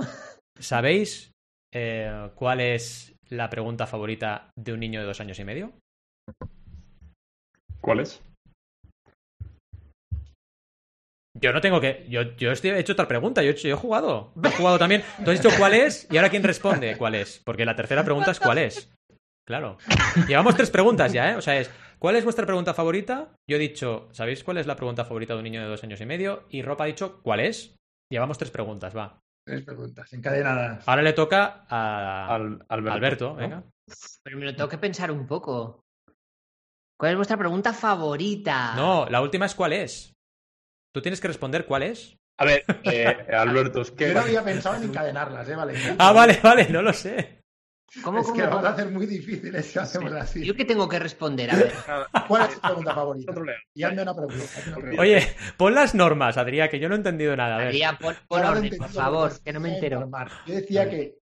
¿Sabéis eh, cuál es la pregunta favorita de un niño de dos años y medio? ¿Cuál es? Yo no tengo que. Yo, yo estoy- he hecho otra pregunta. Yo, he hecho- yo he jugado. Yo he jugado también. Tú has dicho cuál es y ahora quién responde cuál es. Porque la tercera pregunta es cuál es. Claro. Llevamos tres preguntas ya, ¿eh? O sea, es ¿cuál es vuestra pregunta favorita? Yo he dicho, ¿sabéis cuál es la pregunta favorita de un niño de dos años y medio? Y Ropa ha dicho, ¿cuál es? Llevamos tres preguntas, va. Tres preguntas encadenadas. Ahora le toca a Al, Alberto. Alberto, ¿no? venga. Pero me lo tengo que pensar un poco. ¿Cuál es vuestra pregunta favorita? No, la última es ¿cuál es? Tú tienes que responder cuál es. A ver, eh, Alberto, es que. Yo no había pensado en encadenarlas, ¿eh, Valentín? Ah, vale, vale, no lo sé. ¿Cómo, es cómo, que lo van a hacer muy difícil si hacemos así. Yo que tengo que responder, a ver. ¿Cuál es tu pregunta favorita? Y hazme una pregunta. hazme una pregunta. Oye, pon las normas, Adrián, que yo no he entendido nada. A ver. Adrián, pon, orden, por favor, que no me entero. Yo decía que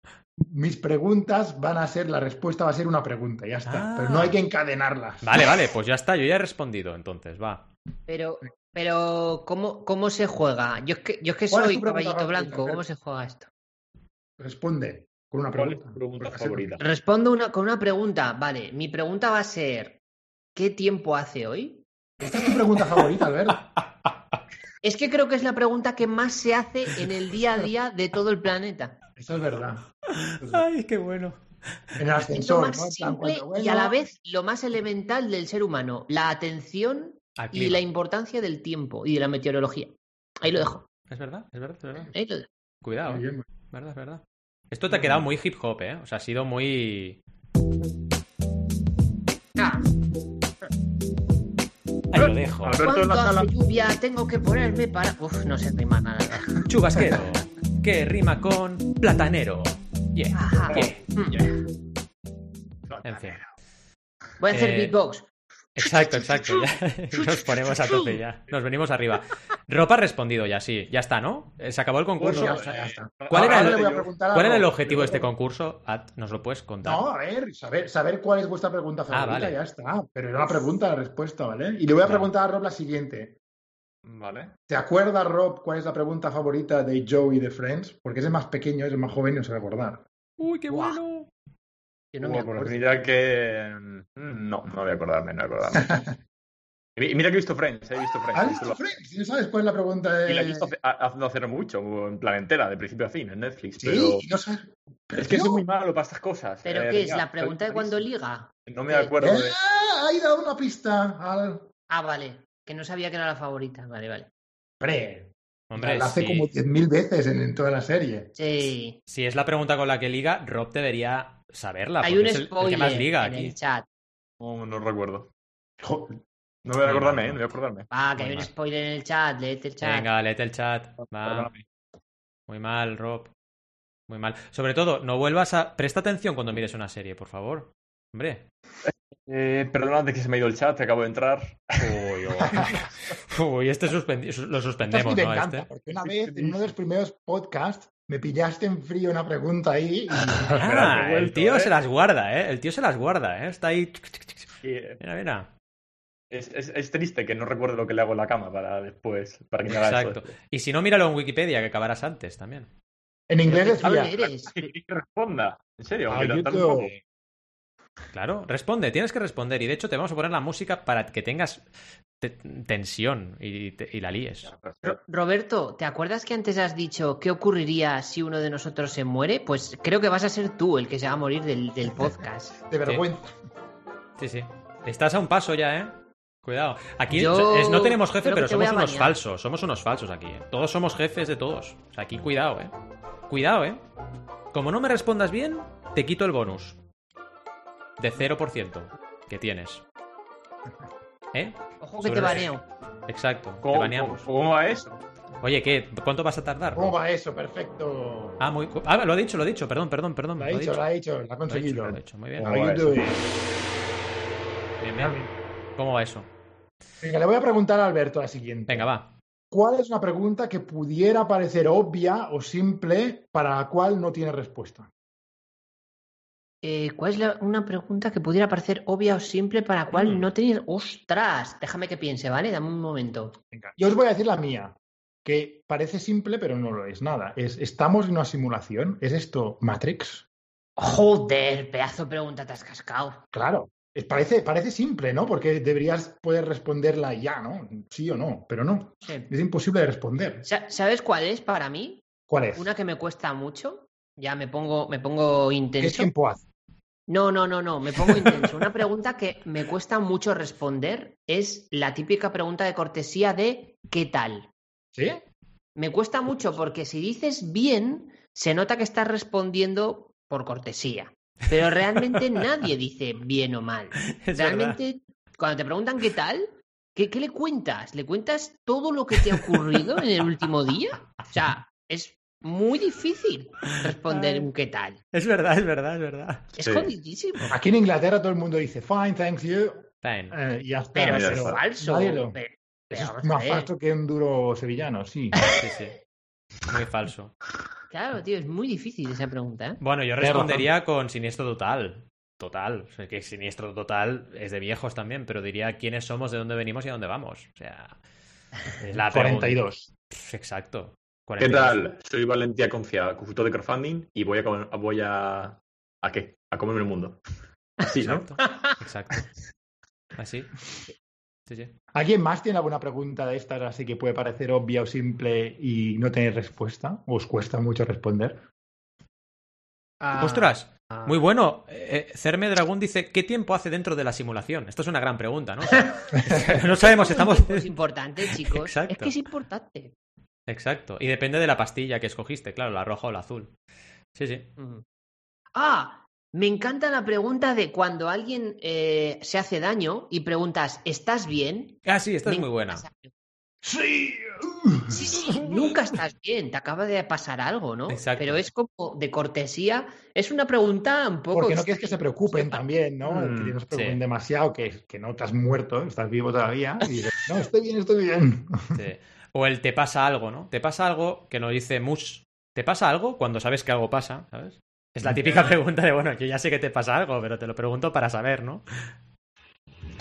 mis preguntas van a ser, la respuesta va a ser una pregunta, ya está. Ah. Pero no hay que encadenarlas. Vale, vale, pues ya está, yo ya he respondido, entonces, va. Pero, pero ¿cómo, ¿cómo se juega? Yo es que, yo es que ¿Cuál es soy caballito blanco, ¿cómo se juega esto? Responde con una ¿Cuál es pregunta. favorita? Respondo una, con una pregunta. Vale, mi pregunta va a ser: ¿qué tiempo hace hoy? Esta es tu pregunta favorita, Albert. Es que creo que es la pregunta que más se hace en el día a día de todo el planeta. Eso es verdad. Eso es verdad. Ay, qué bueno. En el Es lo ascensor, más simple y a la vez lo más elemental del ser humano: la atención y la importancia del tiempo y de la meteorología. Ahí lo dejo. Es verdad, es verdad, es verdad. Ahí lo dejo. Cuidado, eh. verdad, es verdad. Esto te ha quedado muy hip hop, ¿eh? O sea, ha sido muy... Ah, Ahí lo dejo. Cuando hace lluvia tengo que ponerme para. Uf, no sé rimar nada. Chubasquero, que rima con platanero. Yeah, Ajá. yeah. Mm. En fin. Voy a hacer Eh, beatbox. Exacto, exacto. Ya nos ponemos a tope ya. Nos venimos arriba. Ropa ha respondido ya, sí. Ya está, ¿no? Eh, Se acabó el concurso. Bueno, está, ya está. ¿Cuál era Ahora el- le voy a preguntar a ¿Cuál era el objetivo de este concurso? ¿Nos lo puedes contar? No, a ver, saber, saber cuál es vuestra pregunta favorita, vale. ya está. Pero era una pregunta, la respuesta, ¿vale? Y le voy a preguntar a Rob la siguiente. Vale. ¿Te acuerdas, Rob, cuál es la pregunta favorita de Joey de Friends? Porque es el más pequeño, es el más joven y no se va a acordar. Uy, qué Buah. bueno. Yo no me pues acuerdo. mira que. mm, No, no voy a acordarme, no voy a acordarme. Y mira que he visto Friends, he visto Friends. ¿Has he visto visto Friends? ¿Y no sabes cuál es la pregunta de... Y la he visto hace, ha- no hace mucho, en plan entera, de principio a fin, en Netflix. Sí, Pero no sabes... es que no. soy muy malo para estas cosas. ¿Pero eh, qué es? ¿La pregunta de malísimo. liga? No me ¿Qué? acuerdo de. ¡Ah! Ahí dado una pista al... Ah, vale. Que no sabía que era la favorita. Vale, vale. Hombre, Hombre, la hace si, como 10.000 veces en, en toda la serie. Sí. si es la pregunta con la que liga, Rob debería saberla. Hay un es el, el spoiler que más liga en aquí. el chat. No, no recuerdo. Jo- No voy a acordarme, eh, no voy a acordarme. Ah, que Muy hay un mal. spoiler en el chat. Léete el chat. Venga, léete el chat. Va. Perdóname. Muy mal, Rob. Muy mal. Sobre todo, no vuelvas a. Presta atención cuando mires una serie, por favor. Hombre. Eh, perdona de que se me ha ido el chat, acabo de entrar. Uy, uy. Uy, este suspendi- lo suspendemos, ¿no? Este. porque una vez, en uno de los primeros podcasts, me pillaste en frío una pregunta ahí y... Ah, el tío ¿eh? se las guarda, ¿eh? El tío se las guarda, ¿eh? Está ahí. Eh, Mira, mira. Es, es, es triste que no recuerde lo que le haga en la cama para después, para que me haga Exacto. eso. Y si no, míralo en Wikipedia, que acabarás antes también. En inglés que responda, en serio. Ah, que yo tal- creo- tal- Claro, responde, tienes que responder. Y de hecho, te vamos a poner la música para que tengas te- tensión y, te- y la líes. Ro- Roberto, ¿te acuerdas que antes has dicho qué ocurriría si uno de nosotros se muere? Pues creo que vas a ser tú el que se va a morir del, del podcast. De vergüenza. Sí, sí. Estás a un paso ya, ¿eh? Cuidado. Aquí Yo es- no tenemos jefe, creo pero somos unos falsos. Somos unos falsos aquí. ¿eh? Todos somos jefes de todos. O sea, aquí cuidado, ¿eh? Cuidado, ¿eh? Como no me respondas bien, te quito el bonus. De 0% que tienes. ¿Eh? Ojo que Sobre- te baneo. Exacto. Te ¿Cómo, baneamos. cómo- va eso? Oye, ¿qué? ¿Cuánto vas a tardar? ¿Cómo va eso? Perfecto. Ah, muy... ah, lo ha dicho, lo ha dicho. Perdón, perdón, perdón. Lo ha dicho, lo ha dicho, lo ha conseguido. lo ha dicho. Muy bien. How ¿Cómo you va eso? doing? Bien, bien. ¿Cómo va eso? Venga, le voy a preguntar a Alberto la siguiente. Venga, va. ¿Cuál es una pregunta que pudiera parecer obvia o simple para la cual no tiene respuesta? Eh, ¿Cuál es la- una pregunta que pudiera parecer obvia o simple para la cual Mm. no tener... ¡Ostras! Déjame que piense, ¿vale? Dame un momento. Venga, yo os voy a decir la mía, que parece simple pero no lo es nada. Es, ¿estamos en una simulación? ¿Es esto Matrix? Joder, pedazo de pregunta te has cascado. Claro. Es- parece, parece simple, ¿no? Porque deberías poder responderla ya, ¿no? Sí o no, pero no. Sí. Es imposible de responder. Sa- ¿Sabes cuál es para mí? ¿Cuál es? Una que me cuesta mucho. Ya me pongo, me pongo ¿Qué intenso. tiempo hace? No, no, no, no, me pongo intenso. Una pregunta que me cuesta mucho responder es la típica pregunta de cortesía de ¿qué tal? ¿Sí? Me cuesta mucho porque si dices bien, se nota que estás respondiendo por cortesía. Pero realmente nadie dice bien o mal. Es verdad. Realmente, cuando te preguntan qué tal, ¿qué, qué le cuentas? ¿Le cuentas todo lo que te ha ocurrido en el último día? O sea, es muy difícil responder un qué tal. Es verdad, es verdad, es verdad. Es Sí. jodidísimo. Aquí en Inglaterra todo el mundo dice fine, thanks you. Fine. eh, y ya está. Pero eso es falso. nadie lo- Pero- pero Eso vamos es más falso que un duro sevillano, sí. Sí, sí. Muy falso. Claro, tío, es muy difícil esa pregunta, ¿eh? Bueno, yo respondería con siniestro total. Total. O sea, que siniestro total es de viejos también, pero diría quiénes somos, de dónde venimos y a dónde vamos. O sea, es la pregunta. 42. Pff, Exacto. ¿Qué 42. tal? Soy Valentía Concia, consultor de crowdfunding y voy a voy a ¿a qué? A comerme el mundo. Así, ¿no? Exacto. Así. Sí, sí. ¿Alguien más tiene alguna pregunta de estas así que puede parecer obvia o simple y no tener respuesta? ¿O os cuesta mucho responder? Ah, Ostras, ah. muy bueno. Eh, eh, Cerme Dragón dice, ¿qué tiempo hace dentro de la simulación? Esto es una gran pregunta, ¿no? O sea, no sabemos, estamos... Es importante, chicos. Exacto. Es que es importante. Exacto. Y depende de la pastilla que escogiste, claro, la roja o la azul. Sí, sí. Ah, me encanta la pregunta de cuando alguien eh, se hace daño y preguntas, ¿estás bien? Ah, sí, esta es Me muy buena. Sí. Sí, sí, nunca estás bien, te acaba de pasar algo, ¿no? Exacto. Pero es como de cortesía, es una pregunta un poco... Porque no quieres que se preocupen también, ¿no? Mm, que no se preocupen sí. demasiado, que, que no te has muerto, estás vivo todavía. Y dices, no, estoy bien, estoy bien. Sí. O el te pasa algo, ¿no? Te pasa algo que nos dice Mus. ¿Te pasa algo cuando sabes que algo pasa? ¿Sabes? Es la típica pregunta de, bueno, yo ya sé que te pasa algo, pero te lo pregunto para saber, ¿no?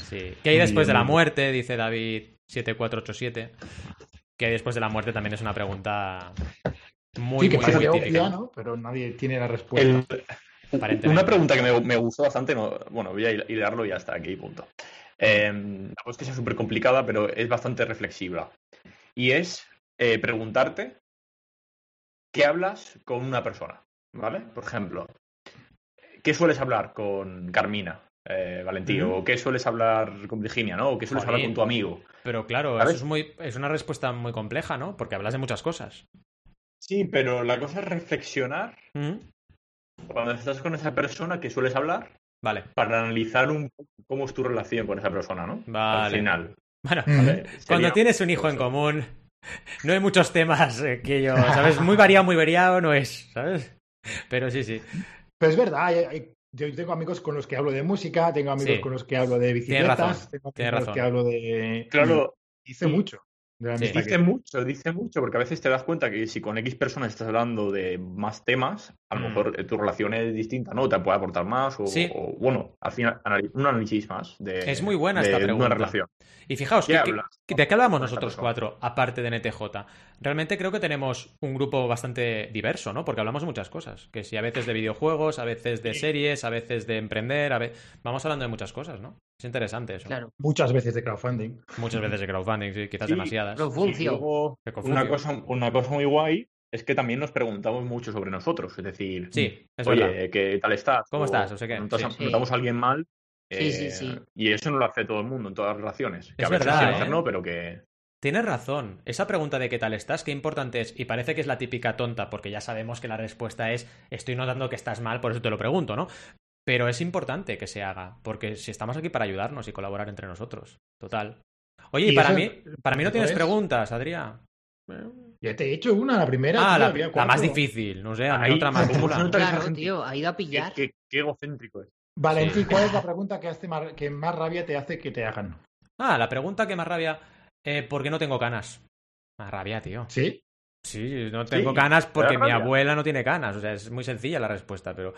Sí. ¿Qué hay después de la muerte? Dice David7487. ¿Qué hay después de la muerte? También es una pregunta muy, sí, que muy, muy obvia, típica. ¿no? Pero nadie tiene la respuesta. El- una pregunta que me, me gustó bastante, no, bueno, voy a hil- hilarlo y ya está, aquí, punto. Eh, tampoco es que sea súper complicada, pero es bastante reflexiva. Y es eh, preguntarte qué hablas con una persona, ¿vale? Por ejemplo, ¿qué sueles hablar con Carmina, eh, Valentín? ¿O qué sueles hablar con Virginia, ¿no? ¿O qué sueles hablar con tu amigo? Pero claro, ¿Sabes? eso es, muy, es una respuesta muy compleja, ¿no? Porque hablas de muchas cosas. Sí, pero la cosa es reflexionar cuando estás con esa persona que sueles hablar Vale, para analizar un poco cómo es tu relación con esa persona, ¿no? Al vale. final. Bueno, Mm. ¿vale? Cuando Sería- tienes un hijo en común, no hay muchos temas eh, que yo, ¿sabes? Muy variado, muy variado no es, ¿sabes? Pero sí, sí. Pero es verdad, hay- hay- yo tengo amigos con los que hablo de música, tengo amigos Sí. con los que hablo de bicicletas, razón, tengo amigos con los que hablo de... Claro, y Dice mucho. Sí. dice que- mucho, dice mucho, porque a veces te das cuenta que si con X personas estás hablando de más temas, a lo Mm. mejor eh, tu relación es distinta, ¿no? Te puede aportar más o, Sí. o, bueno, al final, un análisis más de, Es muy buena de esta una pregunta. relación. Y fijaos, ¿Qué ¿de qué hablamos nosotros cuatro, aparte de NTJ? Realmente creo que tenemos un grupo bastante diverso, ¿no? Porque hablamos de muchas cosas. Que si a veces de videojuegos, a veces de series, a veces de emprender, a ve- vamos hablando de muchas cosas, ¿no? Es interesante eso. Claro. Muchas veces de crowdfunding. Muchas veces de crowdfunding, sí, quizás Sí, demasiadas. Y luego, Que una cosa, una cosa muy guay es que también nos preguntamos mucho sobre nosotros. Es decir, Sí, es oye, verdad. ¿qué tal estás? ¿Cómo estás? O sea qué, Notamos, sí. notamos a alguien mal. Sí, sí, eh, sí. Y eso no lo hace todo el mundo en todas las relaciones. Que Es a veces verdad, ¿eh? no, pero que. Tienes razón. Esa pregunta de qué tal estás, qué importante es. Y parece que es la típica tonta, porque ya sabemos que la respuesta es estoy notando que estás mal, por eso te lo pregunto, ¿no? Pero es importante que se haga, porque si estamos aquí para ayudarnos y colaborar entre nosotros. Total. Oye, y, para eso- mí, para mí no tienes es. preguntas, Adrián. Ya te he hecho una, la primera. Ah, tío, la, había la más difícil, no sé, a mí Ahí, otra más ¿cómo se chula. nota que es Claro, tío, ha ido a pillar. qué- qué egocéntrico es. Valentín, Sí. ¿cuál es la pregunta que, hace más, que más rabia te hace que te hagan? Ah, la pregunta que más rabia, eh, ¿por qué no tengo canas? Más rabia, tío. ¿Sí? Sí, no tengo Sí, canas porque mi abuela no tiene canas. O sea, es muy sencilla la respuesta, pero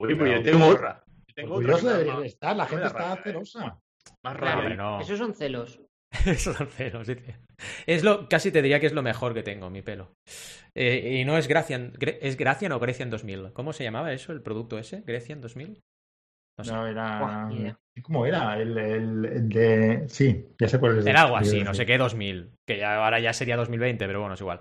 Oye, pues Pero- yo tengo otra. Yo tengo Orgulloso estar, la gente está celosa. Más Claro, hombre, no. Esos son celos. Eso son celos, dice. Es lo, casi te diría que es lo mejor que tengo, mi pelo. Eh, y no es Gracian, Gre- ¿es Gracian o Grecian 2000? ¿Cómo se llamaba eso, el producto ese? ¿Grecian 2000? No sé. No, era... ¿Cómo era? El, el- el de... Sí, ya sé cuál es. Era algo así, no sé qué, 2000. Que ya, ahora ya sería 2020, pero bueno, es igual.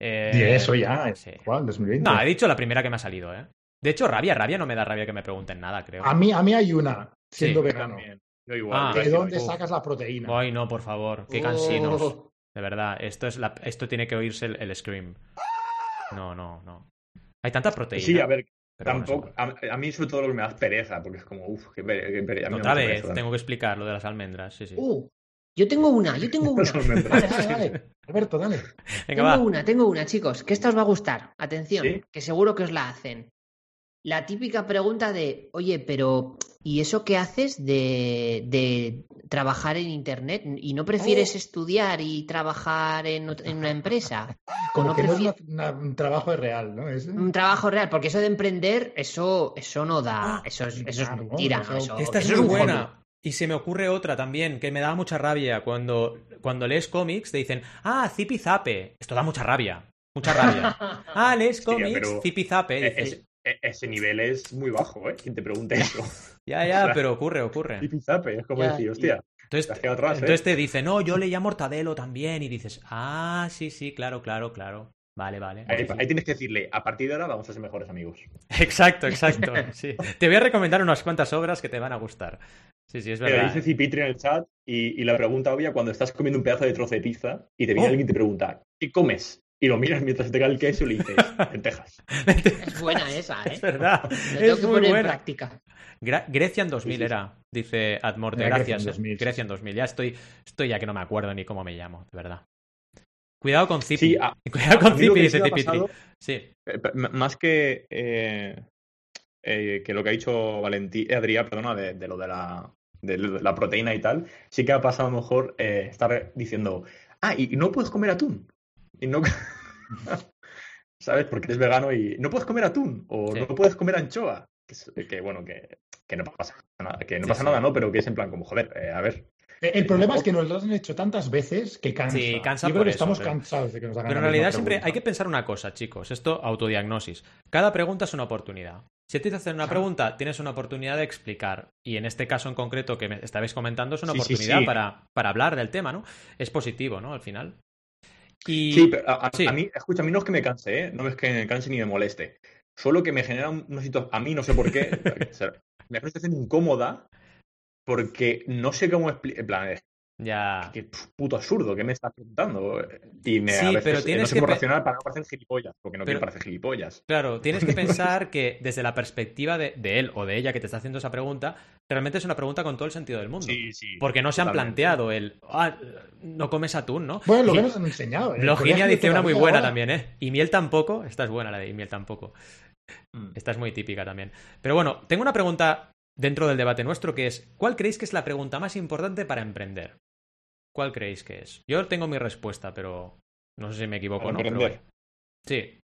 Eh, Y eso ya, es sí. igual, 2020. No, he dicho la primera que me ha salido, ¿eh? De hecho, rabia, rabia no me da rabia que me pregunten nada, creo. a, mí, a mí hay una, siendo Sí, vegano. También. Yo igual. Ah, ¿De dónde sacas la proteína? Ay, no, por favor, qué cansinos. Oh. De verdad, esto, es la, esto tiene que oírse el, el scream. No, no, no. Hay tanta proteína. Sí, a ver, pero tampoco. A, a mí, sobre todo, lo que me da pereza, porque es como, uff, qué, pere- qué mí me Otra vez, pereza. tengo que explicar lo de las almendras. Sí, sí. Uh, Yo tengo una, yo tengo una. Dale, dale, dale. Alberto, dale. Venga, tengo va. una, tengo una, chicos, que esta os va a gustar. Atención, ¿Sí? que seguro que os la hacen. La típica pregunta de, oye, pero ¿y eso qué haces de, de trabajar en Internet? ¿Y no prefieres Oh. estudiar y trabajar en, en una empresa? ¿O Como no que no es prefi- una- una- un trabajo real, ¿no? Es- un trabajo real? Porque eso de emprender, eso, eso no da, Ah, eso es, eso es claro, mentira, eso- ¿no? Eso- Esta es muy buena. hobby. Y se me ocurre otra también, que me da mucha rabia cuando, cuando lees cómics, te dicen, ah, zipi zape. Esto da mucha rabia. Mucha rabia. Ah, lees cómics, pero- Dices, ese, nivel es muy bajo, ¿eh? Quien te pregunte eso. ya, ya, pero ocurre, ocurre. Y pizape, es como Ya, decir, hostia, Entonces, te ¿eh? te dice, no, yo leía Mortadelo también. Y dices, ah, sí, sí, claro, claro, claro. Vale, vale. Ahí, Sí. ahí tienes que decirle, a partir de ahora vamos a ser mejores amigos. Exacto, exacto. sí. Te voy a recomendar unas cuantas obras que te van a gustar. Sí, sí, es verdad. dice Cipitri en el chat y, y la pregunta obvia cuando estás comiendo un pedazo de trozo de pizza y te viene Oh. alguien y te pregunta, ¿qué comes? Y lo miras mientras te cae el queso y le dices, lentejas. Es buena esa, ¿eh? es verdad. Lo tengo Es que muy poner en buena. práctica. Gra- Grecian 2000 Sí, era, dice Admorte. Era Gracias. Grecian 2000, sí, Grecian 2000. Ya estoy, estoy ya que no me acuerdo ni cómo me llamo, de verdad. Cuidado con Zipi. Sí, a- Cuidado con Zipi, dice pasado- Sí. Eh, Más que, eh, eh, que lo que ha dicho Valentí, eh, Adrián, perdona, de, de lo de la, de la proteína y tal, sí que ha pasado a lo mejor eh, estar diciendo, ah, y, y no puedes comer atún. Y no... ¿Sabes? Porque eres vegano y no puedes comer atún o Sí. no puedes comer anchoa. Que, bueno, que, que no pasa nada, que no Sí, pasa sí. nada, ¿no? Pero que es en plan como, joder, eh, a ver. Eh, El problema es que nos lo han hecho tantas veces que cansa. Sí, cansa Yo por creo que eso, estamos pero- cansados de que nos hagan Pero en realidad siempre pregunta. hay que pensar una cosa, chicos. Esto, autodiagnosis. Cada pregunta es una oportunidad. Si a ti te hacen una pregunta, tienes una oportunidad de explicar. Y en este caso en concreto que me estabais comentando, es una Sí, sí, oportunidad sí. Para, para hablar del tema, ¿no? Es positivo, ¿no? Al final. Y... Sí, pero a, a- sí. a mí, escucha, a mí no es que me canse, ¿eh? No es que me canse ni me moleste. Solo que me genera un- una situación, a mí no sé por qué, me genera una situación incómoda porque no sé cómo explicar, en plan, es Ya. pf, puto absurdo, ¿qué me estás preguntando? Y me, Sí, a veces pero tienes no sé que cómo reaccionar para no parecer gilipollas, porque no Pero- quiero parecer gilipollas. Claro, tienes que pensar que desde la perspectiva de, de él o de ella que te está haciendo esa pregunta, realmente es una pregunta con todo el sentido del mundo. Sí, sí. Porque no se han planteado el, ah, no comes atún, ¿no? Bueno, lo que nos han enseñado. ¿eh? Loginia dice una muy buena ahora. también, ¿eh? Y miel tampoco. Esta es buena la de y miel tampoco. Mm. Esta es muy típica también. Pero bueno, tengo una pregunta dentro del debate nuestro que es, ¿cuál creéis que es la pregunta más importante para emprender? ¿Cuál creéis que es? Yo tengo mi respuesta, pero no sé si me equivoco o no. pero. Sí,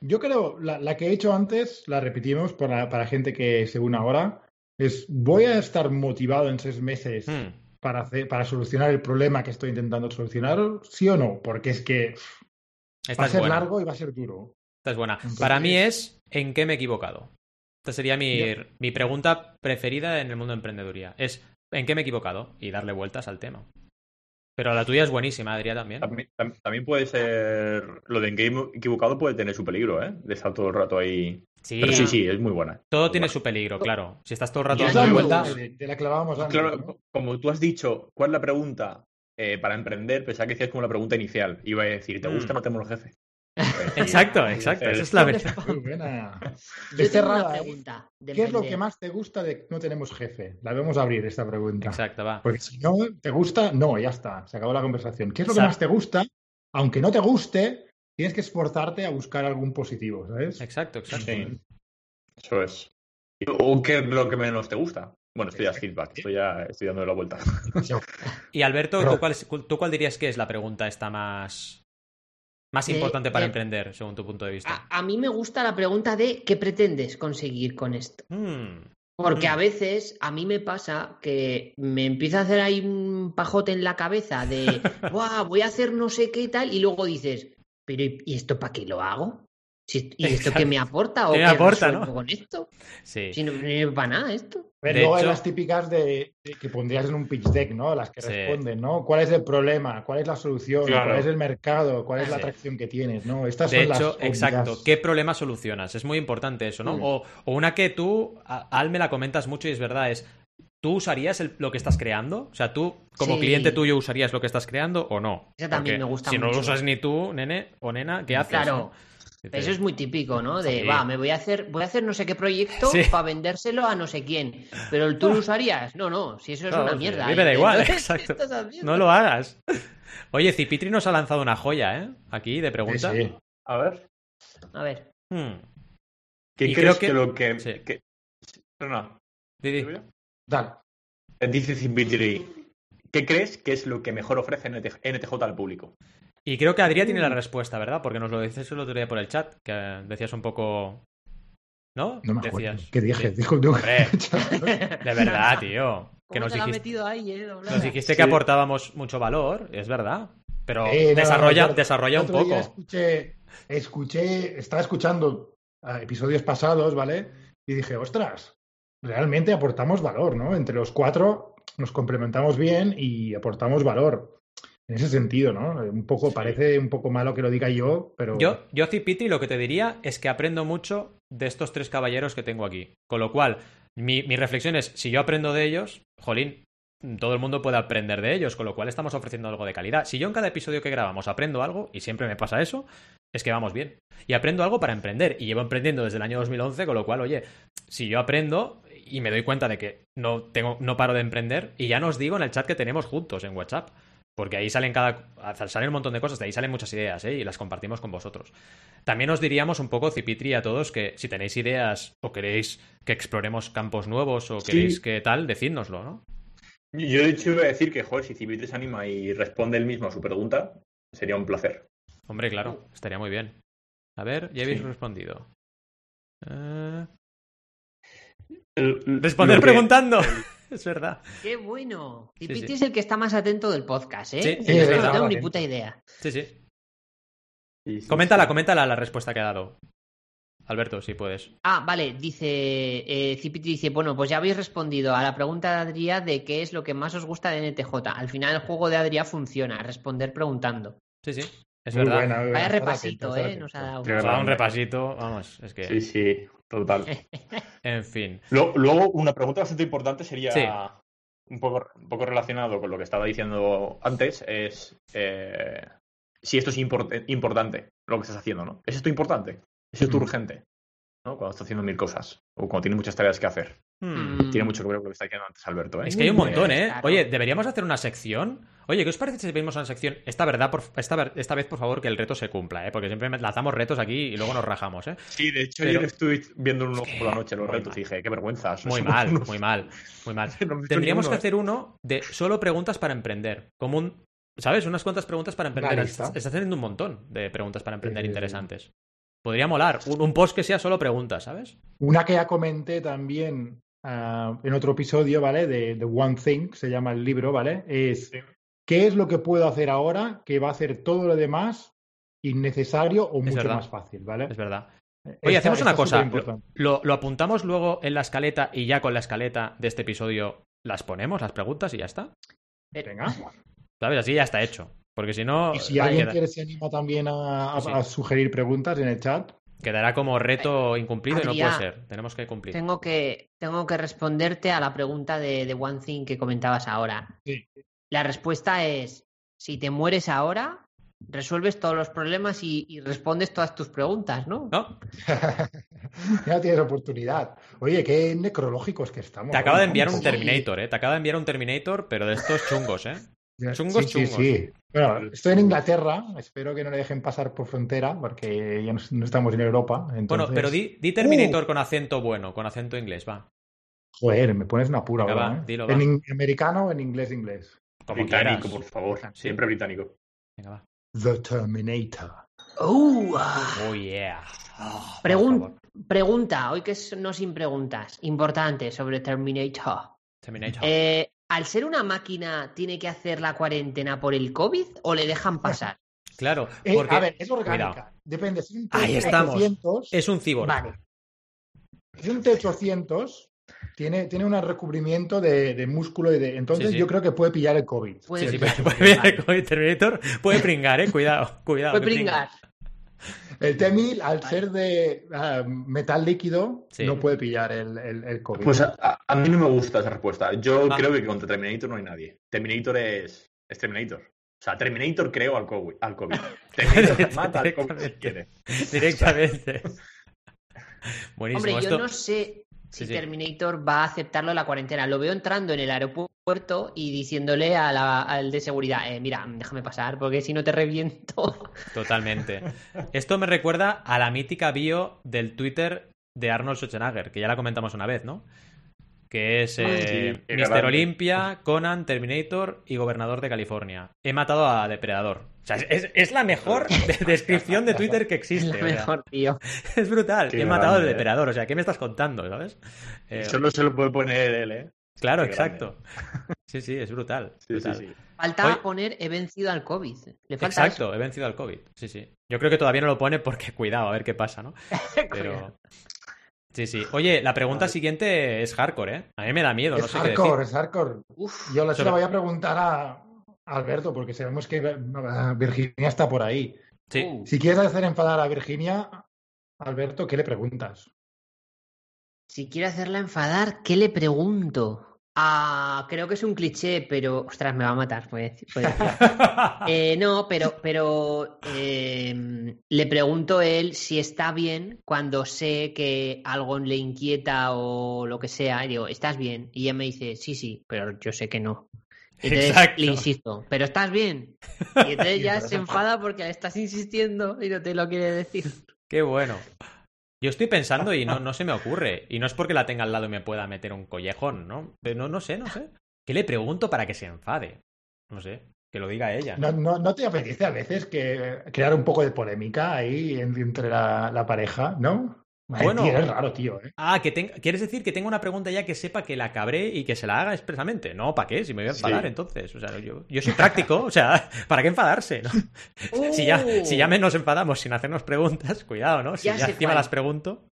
Yo creo, la, la que he hecho antes, la repetimos para, para gente que se une ahora, es voy a estar motivado en seis meses Hmm, para, hacer, para solucionar el problema que estoy intentando solucionar, sí o no, porque es que esta va a ser buena. largo y va a ser duro. Esta es buena. Entonces- Para mí es ¿en qué me he equivocado? Esta sería mi, mi pregunta preferida en el mundo de emprendeduría. Es ¿en qué me he equivocado? Y darle vueltas al tema. Pero la tuya es buenísima, Adrián, también. También, tam- también puede ser. Lo de en game equivocado puede tener su peligro, ¿eh? De estar todo el rato ahí. Sí, Pero sí, sí, es muy buena. todo Muy tiene buena. su peligro, claro. Si estás todo el rato dando vueltas... de la que hablábamos antes. Claro, como tú has dicho, ¿cuál es la pregunta eh, para emprender? Pensaba que decías como la pregunta inicial. Iba a decir, ¿te Mm. gusta o no tenemos jefe? Exacto, exacto. Esa es la verdad. Muy buena. Yo De tengo una cerrada, ¿eh? ¿Qué es lo que más te gusta de que no tenemos jefe? La a abrir esta pregunta. Exacto, va. Porque si no te gusta, no, ya está, se acabó la conversación. ¿Qué es lo que más te gusta? Aunque no te guste, tienes que esforzarte a buscar algún positivo, ¿sabes? Exacto, exacto. Sí. Eso es. ¿O qué es lo que menos te gusta? Bueno, esto ya es feedback. Esto ya estoy dando la vuelta. Y Alberto, ¿tú cuál, ¿tú cuál dirías que es la pregunta esta más, más De- importante para de- emprender, según tu punto de vista? A, a mí me gusta la pregunta de ¿qué pretendes conseguir con esto? Hmm, Porque Mm. a veces a mí me pasa que me empieza a hacer ahí un pajote en la cabeza de, "Buah, voy a hacer no sé qué y tal, y luego dices, pero ¿y esto para qué lo hago? ¿Y esto Exacto. qué me aporta? ¿O ¿Qué me aporta, no? con esto? Sí. Si no me para nada esto. Pero De luego hay hecho- las típicas de, de que pondrías en un pitch deck, ¿no? Las que Sí. responden, ¿no? ¿Cuál es el problema? ¿Cuál es la solución? Claro. ¿Cuál es el mercado? ¿Cuál es la atracción que tienes? ¿no? Estas De son las hecho, obvias. exacto. ¿Qué problema solucionas? Es muy importante eso, ¿no? Mm. O, o una que tú, a- Al, me la comentas mucho y es verdad, es, ¿tú usarías el- lo que estás creando? O sea, ¿tú como Sí. cliente tuyo usarías lo que estás creando o no? Esa también Porque me gusta Si no lo mucho. usas ni tú, nene o nena, ¿qué haces? Claro. no? Eso es muy típico, ¿no? De, Sí. va, me voy a hacer, voy a hacer no sé qué proyecto Sí. para vendérselo a no sé quién. Pero tú lo usarías. No, no, si eso es No, una sí, mierda. a mí me da ¿eh? igual, exacto. No lo hagas. Oye, Cipitri nos ha lanzado una joya, ¿eh? Aquí de pregunta. Sí, sí. A ver. A ver. Hmm. ¿Qué Y crees creo que- que, lo que. Sí. que- Perdona, Didi. ¿digo yo? Dale. Dice Zimbitri, ¿Qué crees que es lo que mejor ofrece NT NTJ al público? Y creo que Adrián tiene la respuesta, ¿verdad? Porque nos lo dices el otro día por el chat, que decías un poco... ¿No? No me acuerdo. Decías. ¿Qué dije? Sí. Dijo, no. Hombre, de verdad, tío. Que ¿Cómo nos dijiste, metido ahí, eh? nos dijiste Sí. que aportábamos mucho valor, es verdad. Pero Eh, no, desarrolla, no, desarrolla un poco. Escuché, escuché, estaba escuchando ah, episodios pasados, ¿vale? Y dije, ostras, realmente aportamos valor, ¿no? Entre los cuatro nos complementamos bien y aportamos valor. En ese sentido, ¿no? Un poco, parece un poco malo que lo diga yo, pero. Yo, yo, Cipitri, lo que te diría es que aprendo mucho de estos tres caballeros que tengo aquí. Con lo cual, mi, mi reflexión es, si yo aprendo de ellos, jolín, todo el mundo puede aprender de ellos, con lo cual estamos ofreciendo algo de calidad. Si yo en cada episodio que grabamos aprendo algo, y siempre me pasa eso, es que vamos bien. Y aprendo algo para emprender, y llevo emprendiendo desde el año 2011, con lo cual, oye, si yo aprendo y me doy cuenta de que no, tengo, no paro de emprender, y ya nos digo en el chat que tenemos juntos en WhatsApp. Porque ahí salen cada salen un montón de cosas, de ahí salen muchas ideas, ¿eh? y las compartimos con vosotros. También os diríamos un poco, Cipitri, a todos, que si tenéis ideas o queréis que exploremos campos nuevos o Sí. queréis que tal, decídnoslo, ¿no? Yo de hecho iba a decir que, joder, si Cibitri se anima y responde él mismo a su pregunta, sería un placer. Hombre, claro, estaría muy bien. A ver, ya habéis Sí. respondido. Eh, Responder que- preguntando. es verdad. ¡Qué bueno! Sí, Cipiti sí. es el que está más atento del podcast, ¿eh? Sí, Yo sí, no es verdad. tengo ni puta idea. Sí, sí. Sí, sí, Coméntala, sí. coméntala la respuesta que ha dado. Alberto, si puedes. Ah, vale, dice eh, Cipiti dice, bueno, pues ya habéis respondido a la pregunta de Adrián de qué es lo que más os gusta de NTJ. Al final el juego de Adrián funciona, responder preguntando. Sí, sí. Es Muy verdad. buena. Vaya repasito, ¿eh? Nos ha dado. Nos ha dado un repasito, vamos, es que... Sí, sí, total. En fin. Luego, luego, una pregunta bastante importante sería Sí. un, poco, un poco relacionado con lo que estaba diciendo antes, es eh, si esto es import- importante, lo que estás haciendo, ¿no? ¿Es esto importante? ¿Es esto Mm. urgente? ¿no? Cuando estás haciendo mil cosas o cuando tienes muchas tareas que hacer. Hmm. Mm. Tiene mucho que ver con lo que está diciendo antes Alberto, ¿eh? Es que hay un montón, ¿eh? claro. Oye, deberíamos hacer una sección. Oye, ¿qué os parece si vemos una sección? Esta verdad, por, esta, esta vez, por favor, que el reto se cumpla, ¿eh? Porque siempre lanzamos retos aquí y luego nos rajamos, ¿eh? Sí, de hecho, Pero- ayer estuve viendo uno por la noche los Muy retos mal. y dije, qué vergüenza. Muy mal, unos- muy mal, muy mal. No Tendríamos que ninguno, hacer uno de solo preguntas para emprender. Como un. ¿Sabes? Unas cuantas preguntas para emprender. Estás haciendo un montón de preguntas para emprender Sí, sí, sí. interesantes. Podría molar. Un, un post que sea solo preguntas, ¿sabes? Una que ya comenté también ah, en otro episodio, ¿vale? De, de One Thing, se llama el libro, ¿vale? Es Sí. ¿qué es lo que puedo hacer ahora que va a hacer todo lo demás innecesario o mucho verdad. más fácil, ¿vale? Es verdad. Oye, Esta- hacemos una cosa. Lo, lo- apuntamos luego en la escaleta y ya con la escaleta de este episodio las ponemos, las preguntas y ya está. Venga. ¿Sabes? Así ya está hecho. Porque si no, Y si alguien quiere se anima también a, a- Sí. a sugerir preguntas en el chat, quedará como reto incumplido y no puede ser. Tenemos que cumplir. Tengo que, tengo que responderte a la pregunta de, de One Thing que comentabas ahora. Sí. La respuesta es, si te mueres ahora, resuelves todos los problemas y, y respondes todas tus preguntas, ¿no? ¿No? ya tienes oportunidad. Oye, qué necrológicos que estamos. Te acaba de enviar un. Terminator, ¿eh? Te acaba de enviar un Terminator, pero de estos chungos, ¿eh? Chungos, sí, sí, chungos. sí. Bueno, estoy en Inglaterra, espero que no le dejen pasar por frontera, porque ya no, no estamos en Europa. Bueno, pero di, di Terminator con acento bueno, con acento inglés, va. Joder, me pones una pura Venga, ahora, va, ¿eh? dilo, en va. americano o en inglés, inglés. Como británico, quieras. por favor. Sí. Siempre británico. Venga, va. The Terminator. Uh, ah. Oh, yeah. Ah, Pregun- favor. pregunta, hoy que es no sin preguntas, importante sobre Terminator. Terminator. Eh, ¿Al ser una máquina, tiene que hacer la cuarentena por el COVID o le dejan pasar? Claro, Eh, porque a ver, es orgánica. Depende. Si es un Ahí T800, estamos. es un cyborg. Vale. si es un T800, tiene, tiene un recubrimiento de, de músculo y de. Entonces Sí, sí. yo creo que puede pillar el COVID. Puede Sí, sí, pillar. puede, puede pillar el Terminator puede pringar, eh. Cuidado, cuidado. Puede que pringa. El T1000, al ser de ah, metal líquido, Sí. no puede pillar el, el, el COVID. Pues a, a- mí no me gusta esa respuesta. Yo Ah. creo que contra Terminator no hay nadie. Terminator es, es Terminator. O sea, Terminator creó al COVID. Al COVID. Terminator mata al COVID si quiere. Directamente. Buenísimo. Hombre, yo Esto- no sé si sí. Terminator va a aceptarlo la cuarentena. Lo veo entrando en el aeropuerto y diciéndole a la- al de seguridad, eh, mira, déjame pasar porque si no te reviento. Totalmente. Esto me recuerda a la mítica bio del Twitter de Arnold Schwarzenegger, que ya la comentamos una vez, ¿no? Que es eh, Sí. Olympia, Conan, Terminator y Gobernador de California. He matado a Depredador. O sea, es, es la mejor de- descripción de Twitter que existe. la mejor, tío. es brutal. Qué He matado al eh. Depredador. O sea, ¿qué me estás contando, sabes? Eh, Solo se lo puede poner él, ¿eh? claro, qué grande. exacto. Sí, sí, es brutal. Sí, sí, brutal. sí. Falta Oye- poner he vencido al COVID. Le falta Exacto, he vencido al COVID. Sí, sí. Yo creo que todavía no lo pone porque cuidado, a ver qué pasa, ¿no? Pero. Sí, sí. Oye, la pregunta siguiente es hardcore, ¿eh? A mí me da miedo, no sé qué hardcore, decir. es hardcore. Uf, Yo Sobre- lo voy a preguntar a Alberto, porque sabemos que Virginia está por ahí. Sí. uh, Si quieres hacer enfadar a Virginia, Alberto, ¿qué le preguntas? Si quiere hacerla enfadar, ¿qué le pregunto? Ah, creo que es un cliché, pero. Ostras, me va a matar, puede decir. puede decir. Eh, no, pero, pero eh, le pregunto a él si está bien cuando sé que algo le inquieta o lo que sea. Y digo, ¿estás bien? Y ella me dice, sí, sí, pero yo sé que no. Entonces Exacto. le insisto, ¿pero estás bien? Y entonces ya se enfada porque le estás insistiendo y no te lo quiere decir. Qué bueno. Yo estoy pensando y no, no se me ocurre. Y no es porque la tenga al lado y me pueda meter un collejón, ¿no? Pero no, no sé, no sé. ¿Qué le pregunto para que se enfade? No sé. Que lo diga ella. ¿No, no, no te apetece a veces que crear un poco de polémica ahí en- entre la, la pareja, no? Bueno. tío, es raro, tío, ¿eh? Ah, que tenga... ¿quieres decir que tenga una pregunta ya que sepa que la cabré y que se la haga expresamente? No, ¿para qué? Si me voy a enfadar Sí. entonces. O sea, yo, yo soy práctico, o sea, ¿para qué enfadarse? no? Si, ya, si ya nos enfadamos sin hacernos preguntas, cuidado, ¿no? Si Ya encima cuál. las pregunto.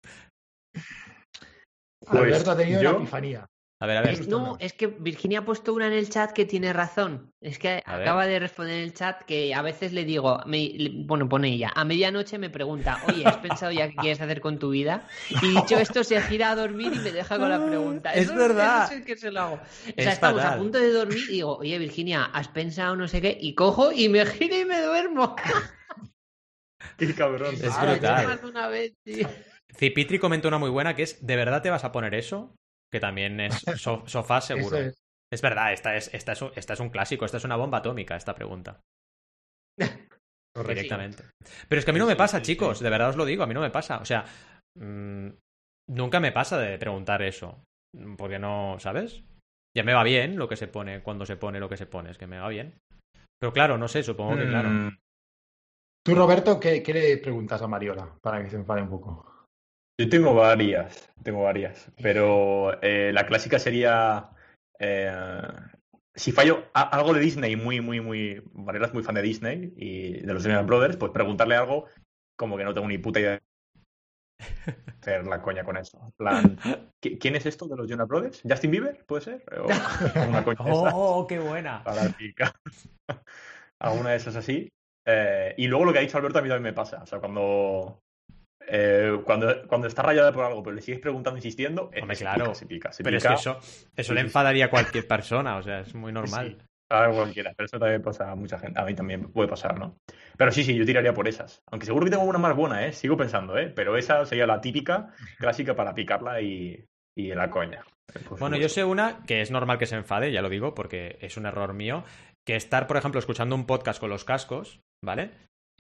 Pues, Alberto ha tenido yo- una epifanía. A ver, a ver. Es- no, es que Virginia ha puesto una en el chat que tiene razón. Es que A ver. acaba de responder en el chat que a veces le digo, me- le- bueno, pone ella, a medianoche me pregunta, oye, ¿has pensado ya qué quieres hacer con tu vida? Y dicho esto, se gira a dormir y me deja con la pregunta. Es Eso verdad. eso es que se lo hago. O Es sea, estamos fatal. a punto de dormir y digo, oye, Virginia, ¿has pensado no sé qué? Y cojo y me giro y me duermo. Qué cabrón. Es Ah, brutal. una vez, tío. Cipitri comentó una muy buena que es ¿de verdad te vas a poner eso? Que también es so- sofá seguro. Eso Es. es. verdad, esta es, esta, es un, esta es un clásico, esta es una bomba atómica, esta pregunta. Correcto. Directamente. Pero es que a mí no me pasa, chicos, de verdad os lo digo, a mí no me pasa. O sea, mm, nunca me pasa de preguntar eso. Porque no, ¿sabes? Ya me va bien lo que se pone cuando se pone lo que se pone, es que me va bien. Pero claro, no sé, supongo que claro. Mm, Tú, Roberto, ¿qué, qué le preguntas a Mariola para que se enfade un poco? Yo tengo varias, tengo varias, pero eh, la clásica sería eh, si fallo a- algo de Disney muy, muy, muy, Varela es muy fan de Disney y de los Jonas Brothers, pues preguntarle algo como que no tengo ni puta idea de hacer la coña con eso. Plan, ¿qui- ¿quién es esto de los Jonas Brothers? ¿Justin Bieber? ¿Puede ser? O una coña ¡Oh, qué buena! Alguna de esas así. Eh, y luego lo que ha dicho Alberto a mí también me pasa. O sea, cuando, eh, cuando, cuando está rayada por algo, pero le sigues preguntando, insistiendo, eh, Hombre, se claro. pica, se pica, se Pero es que eso, eso Sí, le enfadaría a cualquier persona, o sea, es muy normal. Sí, a cualquiera, pero eso también pasa a mucha gente. A mí también puede pasar, ¿no? Pero sí, sí, yo tiraría por esas. Aunque seguro que tengo una más buena, ¿eh? Sigo pensando, ¿eh? Pero esa sería la típica, clásica para picarla y, y la coña. por Bueno, yo supuesto. sé una que es normal que se enfade, ya lo digo, porque es un error mío, que estar, por ejemplo, escuchando un podcast con los cascos, ¿vale?